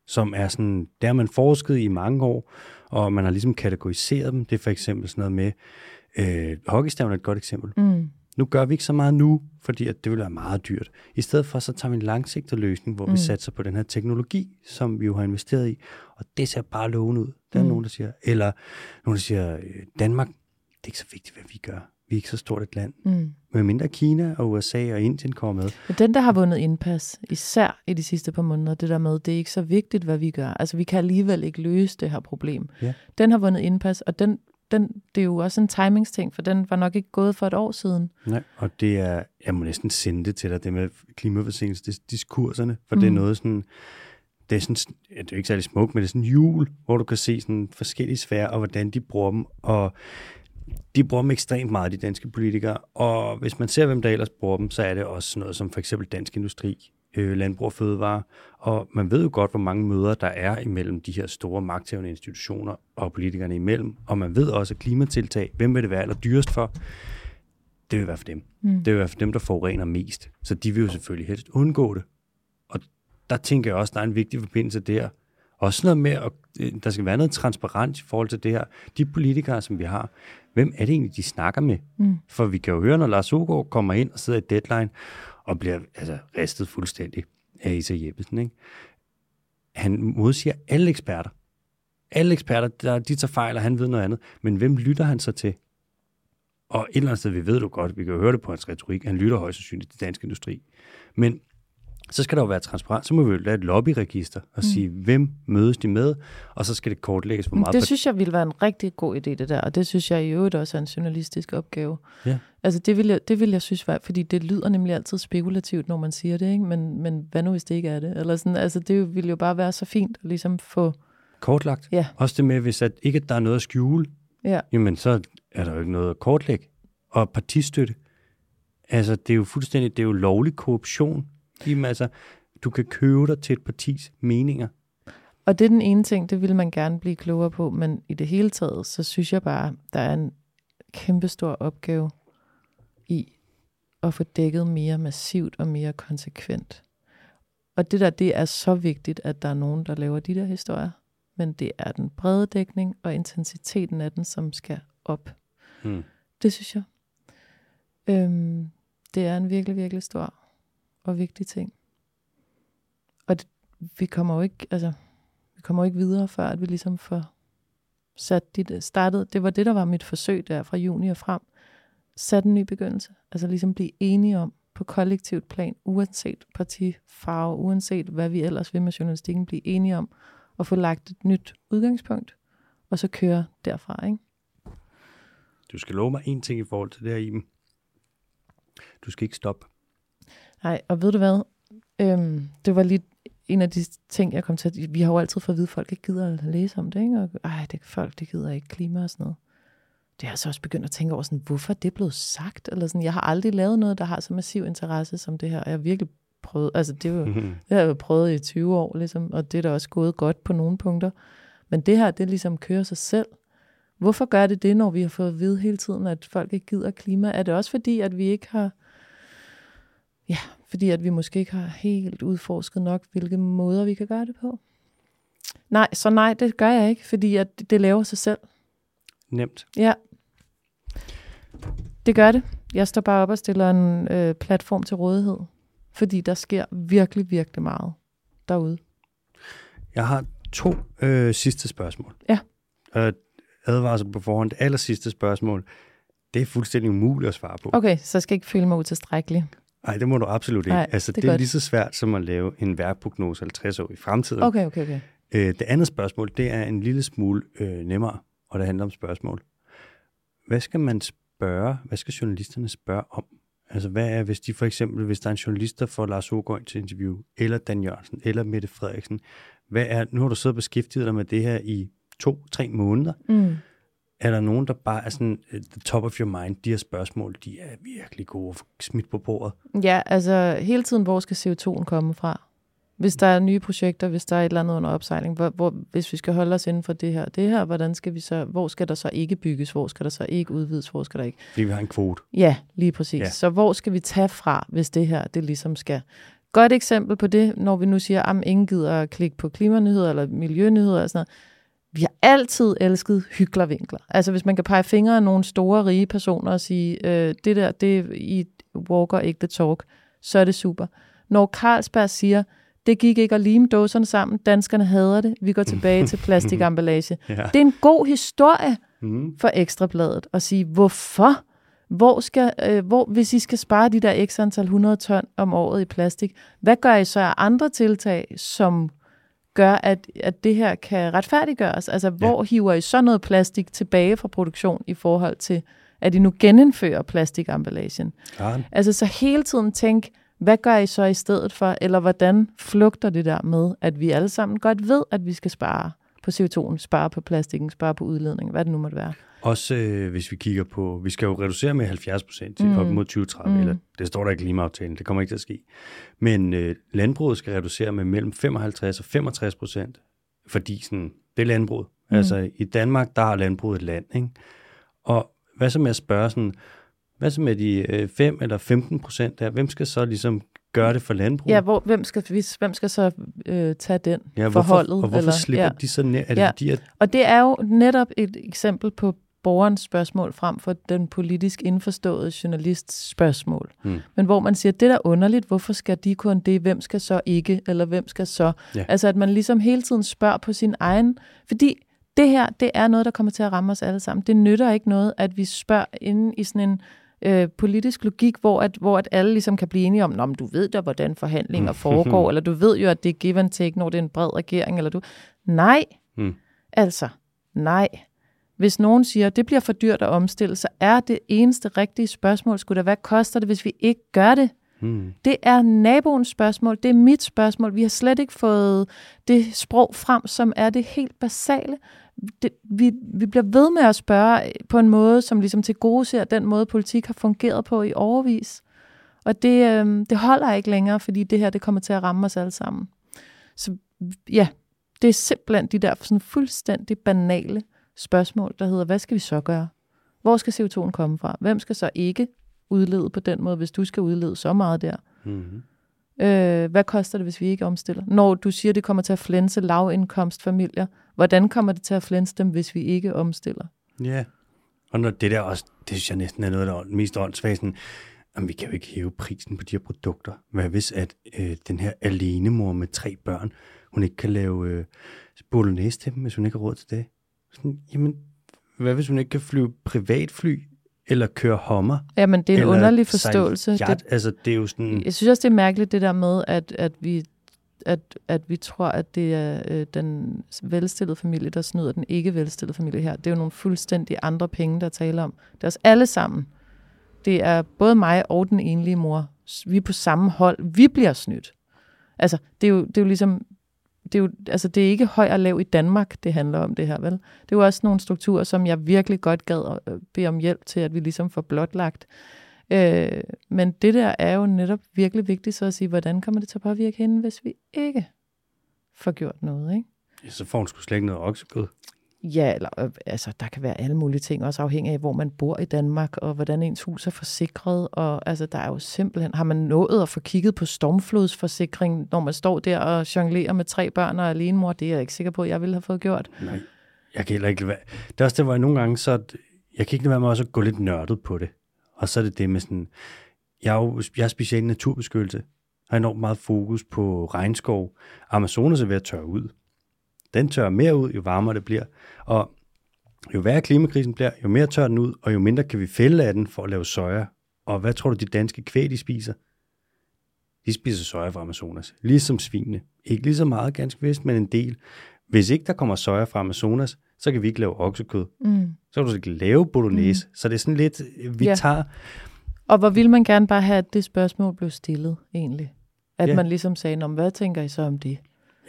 som er sådan, der har man forsket i mange år, og man har ligesom kategoriseret dem. Det er for eksempel sådan noget med, øh, hockeystaven er et godt eksempel. Mm. Nu gør vi ikke så meget nu, fordi at det vil være meget dyrt. I stedet for, så tager vi en langsigtet løsning, hvor mm. Mm. vi satser på den her teknologi, som vi jo har investeret i, og det ser bare lovende ud. Der er Mm. nogen, der siger, eller nogen, der siger, øh, Danmark, det er ikke så vigtigt, hvad vi gør. Vi er ikke så stort et land. Mm. Med mindre Kina og USA og Indien kommer med. Men den, der har vundet indpas, især i de sidste par måneder, det der med, det er ikke så vigtigt, hvad vi gør. Altså, vi kan alligevel ikke løse det her problem. Ja. Den har vundet indpas, og den, den, det er jo også en timingsting, for den var nok ikke gået for et år siden. Nej, og det er, jeg må næsten sende det til dig, det med klimaforsinkelsesdiskurserne, for mm. det er Mm. noget sådan, det er, sådan, det er jo ikke særlig smukt, men det er sådan en jul, hvor du kan se sådan forskellige sfærer, og hvordan de bruger dem, og de bruger dem ekstremt meget, de danske politikere, og hvis man ser, hvem der ellers bruger dem, så er det også noget som for eksempel dansk industri, øh, landbrug og fødevare, og man ved jo godt, hvor mange møder der er imellem de her store magthavende institutioner og politikerne imellem, og man ved også, at klimatiltag, hvem vil det være aller dyrest for? Det vil være for dem. Mm. Det vil være for dem, der forurener mest. Så de vil jo selvfølgelig helst undgå det. Og der tænker jeg også, der er en vigtig forbindelse der. Også noget med, at øh, der skal være noget transparent i forhold til det her. De politikere, som vi har, hvem er det egentlig, de snakker med? Mm. For vi kan jo høre, når Lars Ågaard kommer ind og sidder i deadline, og bliver altså, ristet fuldstændig af Isa Jeppesen. Ikke? Han modsiger alle eksperter. Alle eksperter, der, de tager fejl, og han ved noget andet. Men hvem lytter han så til? Og et eller andet sted, vi ved du godt, vi kan jo høre det på hans retorik, han lytter højst sandsynligt til dansk industri. Men så skal der jo være transparent, så må vi jo lave et lobbyregister og sige, hvem mødes de med, og så skal det kortlægges, hvor meget... Det synes jeg ville være en rigtig god idé, det der. Og det synes jeg i øvrigt også er en journalistisk opgave. Ja. Altså det vil, jeg, det vil jeg synes var, fordi det lyder nemlig altid spekulativt, når man siger det, ikke? Men, men hvad nu hvis det ikke er det? Eller sådan, altså det ville jo bare være så fint at ligesom få, kortlagt. Ja. Også det med, hvis at ikke der er noget at skjule, ja, jamen så er der jo ikke noget at kortlægge. Og partistøtte, altså det er jo fuldstændig, det er jo lovlig korruption. Jamen, altså, du kan købe dig til et partis meninger. Og det er den ene ting, det ville man gerne blive klogere på, men i det hele taget, så synes jeg bare, der er en kæmpestor opgave i at få dækket mere massivt og mere konsekvent. Og det der, det er så vigtigt, at der er nogen, der laver de der historier, men det er den brede dækning og intensiteten af den, som skal op. Mm. Det synes jeg. Øhm, det er en virkelig, virkelig stor og vigtig ting. Og det, vi kommer jo ikke, altså, vi kommer jo ikke videre, før at vi ligesom får sat dit, øh, startede, Det var det, der var mit forsøg der fra juni og frem. Sat en ny begyndelse. Altså ligesom blive enige om på kollektivt plan, uanset partifarve, uanset hvad vi ellers vil med journalistikken, blive enige om at få lagt et nyt udgangspunkt, og så køre derfra, ikke? Du skal love mig en ting i forhold til det her, Iben. Du skal ikke stoppe. Nej, og ved du hvad? Øhm, det var lige en af de ting, jeg kom til at... Vi har jo altid fået at vide, at folk ikke gider at læse om det, ikke? Og, ej, det, folk, det gider ikke klima og sådan noget. Det har jeg så også begyndt at tænke over, sådan, hvorfor det er blevet sagt. Eller sådan, jeg har aldrig lavet noget, der har så massiv interesse som det her. Og jeg har virkelig prøvet... Altså, det, er jo, det har jeg jo prøvet i 20 år, ligesom, og det er da også gået godt på nogle punkter. Men det her, det ligesom kører sig selv. Hvorfor gør det det, når vi har fået at vide hele tiden, at folk ikke gider klima? Er det også fordi, at vi ikke har... Ja, fordi at vi måske ikke har helt udforsket nok, hvilke måder vi kan gøre det på? Nej, så nej, det gør jeg ikke, fordi at det laver sig selv. Nemt. Ja. Det gør det. Jeg står bare op og stiller en øh, platform til rådighed, fordi der sker virkelig, virkelig meget derude. Jeg har to øh, sidste spørgsmål. Ja. Øh, advarsel på forhånd. Det aller sidste spørgsmål, det er fuldstændig umuligt at svare på. Okay, så skal jeg ikke føle mig utilstrækkelig. Nej, det må du absolut ikke. Nej, altså, det er det er godt. lige så svært som at lave en værkprognose 50 år i fremtiden. Okay, okay, okay. Øh, det andet spørgsmål, det er en lille smule øh, nemmere, og det handler om spørgsmål. Hvad skal man spørge, hvad skal journalisterne spørge om? Altså, hvad er, hvis de for eksempel, hvis der er en journalist, der får Lars Ågaard til interview, eller Dan Jørgensen, eller Mette Frederiksen, hvad er, nu har du siddet og beskæftiget dig med det her i to-tre måneder. Mm. Er der nogen, der bare er sådan, uh, the top of your mind, de her spørgsmål, de er virkelig gode smidt på bordet? Ja, altså hele tiden, hvor skal CO2'en komme fra? Hvis der er nye projekter, hvis der er et eller andet under opsejling, hvor, hvor, hvis vi skal holde os inden for det her, det her, hvordan skal vi så, hvor skal der så ikke bygges, hvor skal der så ikke udvides, hvor skal der ikke? Fordi vi har en kvote. Ja, lige præcis. Ja. Så hvor skal vi tage fra, hvis det her, det ligesom skal? Godt eksempel på det, når vi nu siger, at ingen gider at klikke på klimanyheder eller miljønyheder og sådan noget. Vi har altid elsket hyklervinkler. Altså hvis man kan pege fingre af nogle store, rige personer og sige, øh, det der, det I walker ikke the talk, så er det super. Når Carlsberg siger, det gik ikke at lime dåserne sammen, danskerne hader det, vi går tilbage til plastikemballage. Ja. Det er en god historie Mm. for Ekstrabladet og sige, hvorfor? Hvor skal, øh, hvor, hvis I skal spare de der x antal 100 ton om året i plastik, hvad gør I så af andre tiltag, som gør, at, at det her kan retfærdiggøres? Altså, hvor hiver I så noget plastik tilbage fra produktion i forhold til, at I nu genindfører plastikamballagen? Klart. Altså, så hele tiden tænk, hvad gør I så i stedet for, eller hvordan flugter det der med, at vi alle sammen godt ved, at vi skal spare på CO2'en, spare på plastikken, spare på udledning, hvad det nu måtte være. Også øh, hvis vi kigger på, vi skal jo reducere med 70 procent til Mm. op mod 2030, mm. eller det står der i klimaaftalen, det kommer ikke til at ske. Men øh, landbruget skal reducere med mellem 55 og 65 procent, fordi sådan, det er landbruget. Mm. Altså i Danmark, der har landbruget et land, ikke? Og hvad så med at spørge sådan, hvad så med de øh, 5 eller 15 procent der, hvem skal så ligesom gøre det for landbruget? Ja, hvor, hvem, skal, hvem skal så øh, tage den ja forholdet? hvorfor, og hvorfor eller, slipper ja. de så ned? Er det Ja. fordi, at Og det er jo netop et eksempel på borgerens spørgsmål frem for den politisk indforståede journalists spørgsmål. Mm. Men hvor man siger, det er da underligt, hvorfor skal de kun det, hvem skal så ikke, eller hvem skal så? Ja. Altså at man ligesom hele tiden spørger på sin egen, fordi det her, det er noget, der kommer til at ramme os alle sammen. Det nytter ikke noget, at vi spørger inde i sådan en øh, politisk logik, hvor at, hvor at alle ligesom kan blive enige om, men du ved da, hvordan forhandlinger foregår, eller du ved jo, at det er give and take, når det er en bred regering, eller du... Nej, Mm. altså, nej. Hvis nogen siger, at det bliver for dyrt at omstille, så er det eneste rigtige spørgsmål, skulle da, hvad koster det, hvis vi ikke gør det? hmm, Det er naboens spørgsmål, det er mit spørgsmål. Vi har slet ikke fået det sprog frem, som er det helt basale. Det, vi, vi bliver ved med at spørge på en måde, som ligesom til gode ser den måde, politik har fungeret på i overvis. Og det, øh, det holder ikke længere, fordi det her det kommer til at ramme os alle sammen. Så ja, det er simpelthen de der sådan fuldstændig banale spørgsmål, der hedder, hvad skal vi så gøre? Hvor skal CO2'en komme fra? Hvem skal så ikke udlede på den måde, hvis du skal udlede så meget der? hmm, Øh, hvad koster det, hvis vi ikke omstiller? Når du siger, det kommer til at flænse lavindkomstfamilier, hvordan kommer det til at flænse dem, hvis vi ikke omstiller? Ja, Og når det der også, det synes jeg næsten er noget, der er mest åndssvagt, jamen, vi kan jo ikke hæve prisen på de her produkter. Hvad hvis, at øh, den her alenemor med tre børn, hun ikke kan lave øh, bolognese til dem, hvis hun ikke har råd til det? Sådan, jamen, hvad hvis hun ikke kan flyve privatfly, eller køre hommer? Jamen, det er en underlig forståelse. Yacht? Det, Altså, det er jo sådan... jeg synes også, det er mærkeligt, det der med, at, at vi at, at vi tror, at det er øh, den velstillede familie, der snyder den ikke velstillede familie her. Det er jo nogle fuldstændig andre penge, der taler om. Det er os alle sammen. Det er både mig og den enlige mor. Vi er på samme hold. Vi bliver snydt. Altså, det er jo, det er jo ligesom... Det er, jo, altså, det er ikke høj og lav i Danmark, det handler om det her, vel? Det er jo også nogle strukturer, som jeg virkelig godt gad at øh, bede om hjælp til, at vi ligesom får blotlagt. Øh, men det der er jo netop virkelig vigtigt så at sige, hvordan kommer det til at påvirke hende, hvis vi ikke får gjort noget, ikke? Ja, så får hun sgu slet ikke noget oksekød. Ja, eller, øh, altså, der kan være alle mulige ting, også afhængig af, hvor man bor i Danmark, og hvordan ens hus er forsikret. Og altså, der er jo simpelthen, har man nået at få kigget på stormflodsforsikring, når man står der og jonglerer med tre børn og alene mor, det er jeg ikke sikker på, at jeg ville have fået gjort. Nej, jeg kan heller ikke lade være. Det er også det, hvor jeg nogle gange så... Jeg kan ikke lade være med også at gå lidt nørdet på det. Og så er det det med sådan... Jeg er jo jeg er specielt i naturbeskyttelse. Jeg har enormt meget fokus på regnskov. Amazonas er ved at tørre ud. Den tørrer mere ud, jo varmere det bliver. Og jo værre klimakrisen bliver, jo mere tør den ud, og jo mindre kan vi fælde af den for at lave soja. Og hvad tror du, de danske kvæg, de spiser? De spiser soja fra Amazonas, ligesom svinene. Ikke lige så meget, ganske vist, men en del. Hvis ikke der kommer soja fra Amazonas, så kan vi ikke lave oksekød. Mm. Så kan du ikke lave bolognese. Mm. Så det er sådan lidt, vi Ja. tager... Og hvor vil man gerne bare have, at det spørgsmål blev stillet, egentlig? At Ja. man ligesom sagde, "Nå, hvad tænker I så om det?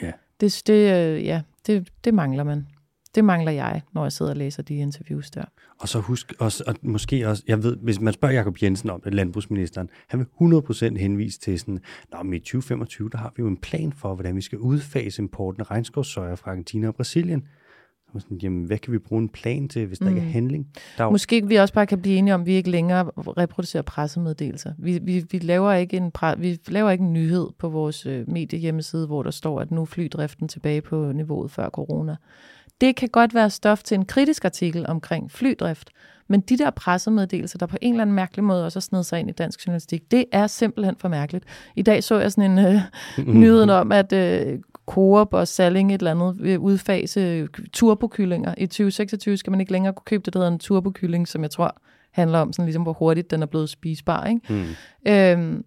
Ja. Det, det, øh, ja, det, det mangler man. Det mangler jeg, når jeg sidder og læser de interviews der. Og så husk også, og måske også, jeg ved, hvis man spørger Jacob Jensen om det, landbrugsministeren, han vil 100% henvise til sådan, Nå, men i 2025, der har vi jo en plan for, hvordan vi skal udfase importen af regnskovssøjer fra Argentina og Brasilien. Man sådan, jamen, hvad kan vi bruge en plan til, hvis der mm. ikke er handling? Der er jo, Måske vi også bare kan blive enige om, at vi ikke længere reproducerer pressemeddelelser. Vi, vi, vi, laver ikke en pre, vi laver ikke en nyhed på vores øh, mediehjemmeside, hvor der står, at nu flydriften tilbage på niveauet før corona. Det kan godt være stof til en kritisk artikel omkring flydrift, men de der pressemeddelelser, der på en eller anden mærkelig måde også har snedet sig ind i dansk journalistik, det er simpelthen for mærkeligt. I dag så jeg sådan en øh, nyheden om, at øh, Coop og Salling et eller andet vil udfase turbokyllinger. I 2026 skal man ikke længere kunne købe det, der hedder en turbokylling, som jeg tror handler om, sådan ligesom, hvor hurtigt den er blevet spisbar. Ikke? mm, Øhm,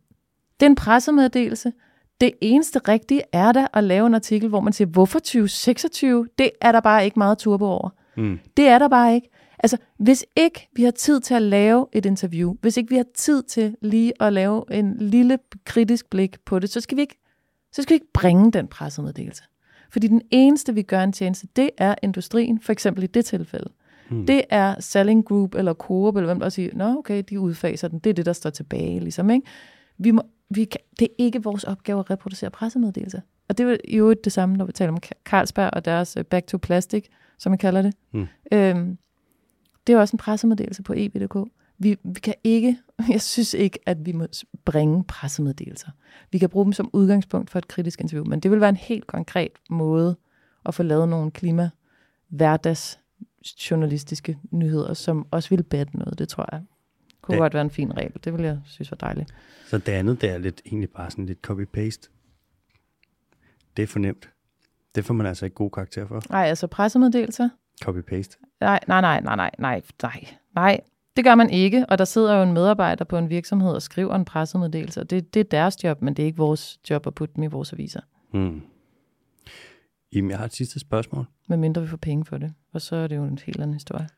det er en pressemeddelelse. Det eneste rigtige er da at lave en artikel, hvor man siger, hvorfor 2026? Det er der bare ikke meget turbo over. mm, Det er der bare ikke. Altså, hvis ikke vi har tid til at lave et interview, hvis ikke vi har tid til lige at lave en lille kritisk blik på det, så skal vi ikke, så skal vi ikke bringe den pressemeddelelse. Fordi den eneste, vi gør en tjeneste, det er industrien, for eksempel i det tilfælde. Mm. Det er Selling Group eller Coop, eller hvem der siger, nå okay, de udfaser den. Det er det, der står tilbage, ligesom. Ikke? Vi må, vi kan, det er ikke vores opgave at reproducere pressemeddelelser. Og det er jo det samme, når vi taler om Carlsberg og deres øh, Back to Plastic, som man kalder det. Mm. Øhm, det er jo også en pressemeddelelse på eb.dk. Vi, vi kan ikke, jeg synes ikke, at vi må bringe pressemeddelelser. Vi kan bruge dem som udgangspunkt for et kritisk interview, men det vil være en helt konkret måde at få lavet nogle klima hverdags journalistiske nyheder, som også vil batte noget, det tror jeg. Kunne Ja. godt være en fin regel. Det vil jeg synes var dejligt. Så det andet, det er lidt, egentlig bare sådan lidt copy-paste. Det er fornemt. Det får man altså ikke god karakter for. Nej, altså pressemeddelelser. Copy-paste. Nej, nej, nej, nej, nej, nej, nej, nej. Det gør man ikke, og der sidder jo en medarbejder på en virksomhed og skriver en pressemeddelelse, og det, det er deres job, men det er ikke vores job at putte dem i vores aviser, Mm. Jamen, jeg har et sidste spørgsmål. medmindre vi får penge for det, og så er det jo en helt anden historie.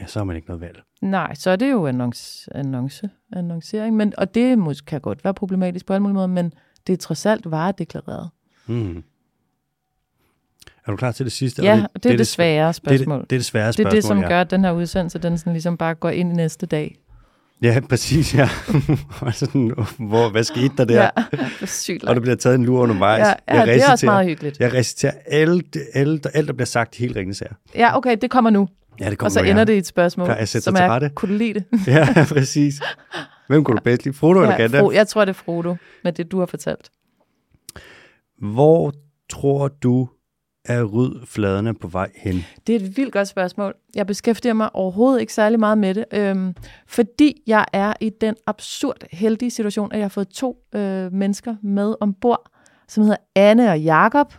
Ja, så har man ikke noget valg. Nej, så er det jo annonce, annonce, annoncering, men, og det måske kan godt være problematisk på alle mulige måder, men det er trods alt varedeklareret. Mm. Er du klar til det sidste? Ja, Og det, det er det svære Det er spørgsmål. det, det, er det svære Det er spørgsmål, det, som ja. gør, at den her udsendelse, den sådan ligesom bare går ind i næste dag. Ja, præcis, ja. Sådan, hvor, hvad skete der der? Ja, sygt Og der bliver taget en lur undervejs. Ja, ja jeg det er også meget hyggeligt. Jeg reciterer alt, alt, alt, der bliver sagt i hele ringende sager. Ja, okay, det kommer nu. Ja, det Og kommer så nu, ender det i et spørgsmål, jeg som er, rette. kunne du lide det? Ja, præcis. Hvem kunne du bedst lide? Frodo eller Ja, Gandalf? Fro, jeg tror, det er Frodo, med det, du har fortalt. Hvor tror du, er rydfladerne på vej hen? Det er et vildt godt spørgsmål. Jeg beskæftiger mig overhovedet ikke særlig meget med det, øhm, fordi jeg er i den absurd heldige situation, at jeg har fået to øh, mennesker med ombord, som hedder Anne og Jakob.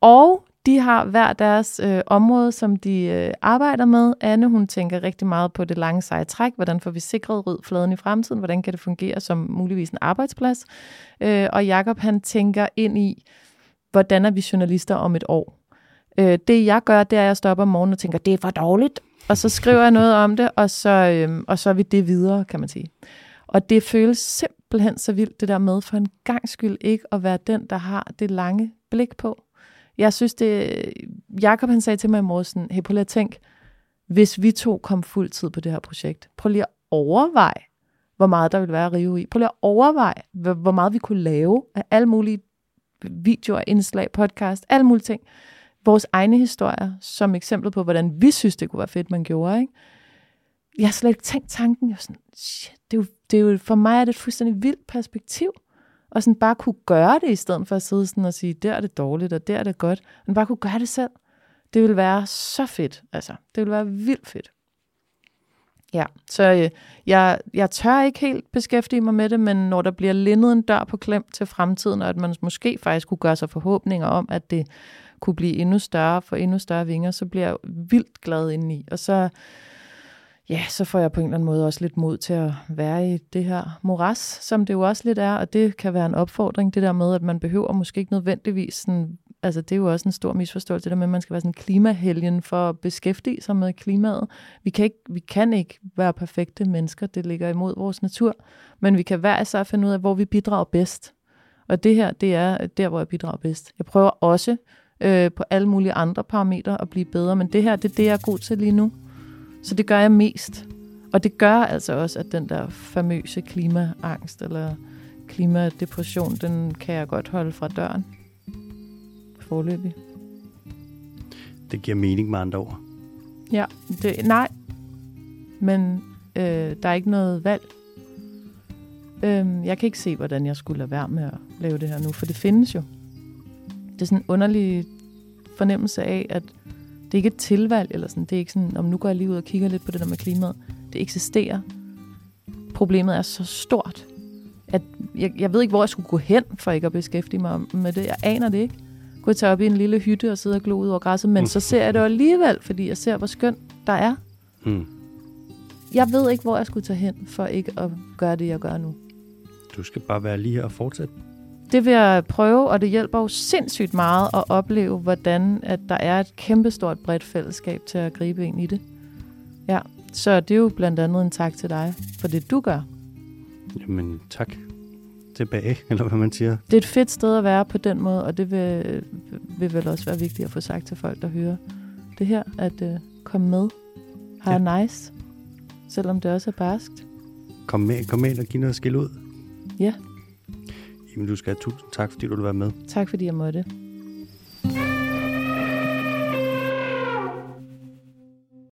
Og de har hver deres øh, område, som de øh, arbejder med. Anne, hun tænker rigtig meget på det lange seje træk. Hvordan får vi sikret rydfladen i fremtiden? Hvordan kan det fungere som muligvis en arbejdsplads? Øh, og Jakob, han tænker ind i, hvordan er vi journalister om et år? Øh, det jeg gør, det er, at jeg stopper om morgenen og tænker, det er for dårligt. Og så skriver jeg noget om det, og så, øh, og så er vi det videre, kan man sige. Og det føles simpelthen så vildt, det der med for en gang skyld ikke at være den, der har det lange blik på. Jeg synes det... Jakob han sagde til mig i morges, sådan, hey, prøv lige at tænk, hvis vi to kom fuld tid på det her projekt, prøv lige at overveje, hvor meget der vil være at rive i. Prøv lige at overveje, hvor meget vi kunne lave af alle mulige videoer, indslag, podcast, alle mulige ting. Vores egne historier, som eksempel på, hvordan vi synes, det kunne være fedt, man gjorde. Ikke? Jeg har slet ikke tænkt tanken. Jeg var sådan, shit, det er, jo, det er jo, for mig er det et fuldstændig vildt perspektiv. Og sådan bare kunne gøre det, i stedet for at sidde sådan og sige, der er det dårligt, og der er det godt. Men bare kunne gøre det selv. Det ville være så fedt. Altså, det ville være vildt fedt. Ja, så øh, jeg, jeg tør ikke helt beskæftige mig med det, men når der bliver lindet en dør på klem til fremtiden, og at man måske faktisk kunne gøre sig forhåbninger om, at det kunne blive endnu større, for endnu større vinger, så bliver jeg vildt glad indeni. Og så, ja, så får jeg på en eller anden måde også lidt mod til at være i det her moras, som det jo også lidt er, og det kan være en opfordring, det der med, at man behøver måske ikke nødvendigvis sådan altså det er jo også en stor misforståelse, det der med, at man skal være sådan klimahelgen for at beskæftige sig med klimaet. Vi kan, ikke, vi kan ikke være perfekte mennesker, det ligger imod vores natur, men vi kan hver især finde ud af, hvor vi bidrager bedst. Og det her, det er der, hvor jeg bidrager bedst. Jeg prøver også øh, på alle mulige andre parametre at blive bedre, men det her, det er det, jeg er god til lige nu. Så det gør jeg mest. Og det gør altså også, at den der famøse klimaangst eller klimadepression, den kan jeg godt holde fra døren forløbig. Det giver mening med andre ord. Ja, det, nej. Men øh, der er ikke noget valg. Øh, jeg kan ikke se, hvordan jeg skulle lade være med at lave det her nu, for det findes jo. Det er sådan en underlig fornemmelse af, at det ikke er et tilvalg, eller sådan, det er ikke sådan, om nu går jeg lige ud og kigger lidt på det der med klimaet. Det eksisterer. Problemet er så stort, at jeg, jeg ved ikke, hvor jeg skulle gå hen, for ikke at beskæftige mig med det. Jeg aner det ikke kunne tage op i en lille hytte og sidde og glo ud over græsset, men mm. så ser jeg det alligevel, fordi jeg ser, hvor skønt der er. Mm. Jeg ved ikke, hvor jeg skulle tage hen, for ikke at gøre det, jeg gør nu. Du skal bare være lige her og fortsætte. Det vil jeg prøve, og det hjælper jo sindssygt meget at opleve, hvordan at der er et kæmpestort bredt fællesskab til at gribe ind i det. Ja, så det er jo blandt andet en tak til dig for det, du gør. Jamen, tak tilbage, eller hvad man siger. Det er et fedt sted at være på den måde, og det vil, vil vel også være vigtigt at få sagt til folk, der hører det her, at uh, komme med, har ja. nice, selvom det også er barskt. Kom med, kom med og giv noget skil ud. Ja. Jamen, du skal have tusind tak, fordi du vil være med. Tak, fordi jeg måtte.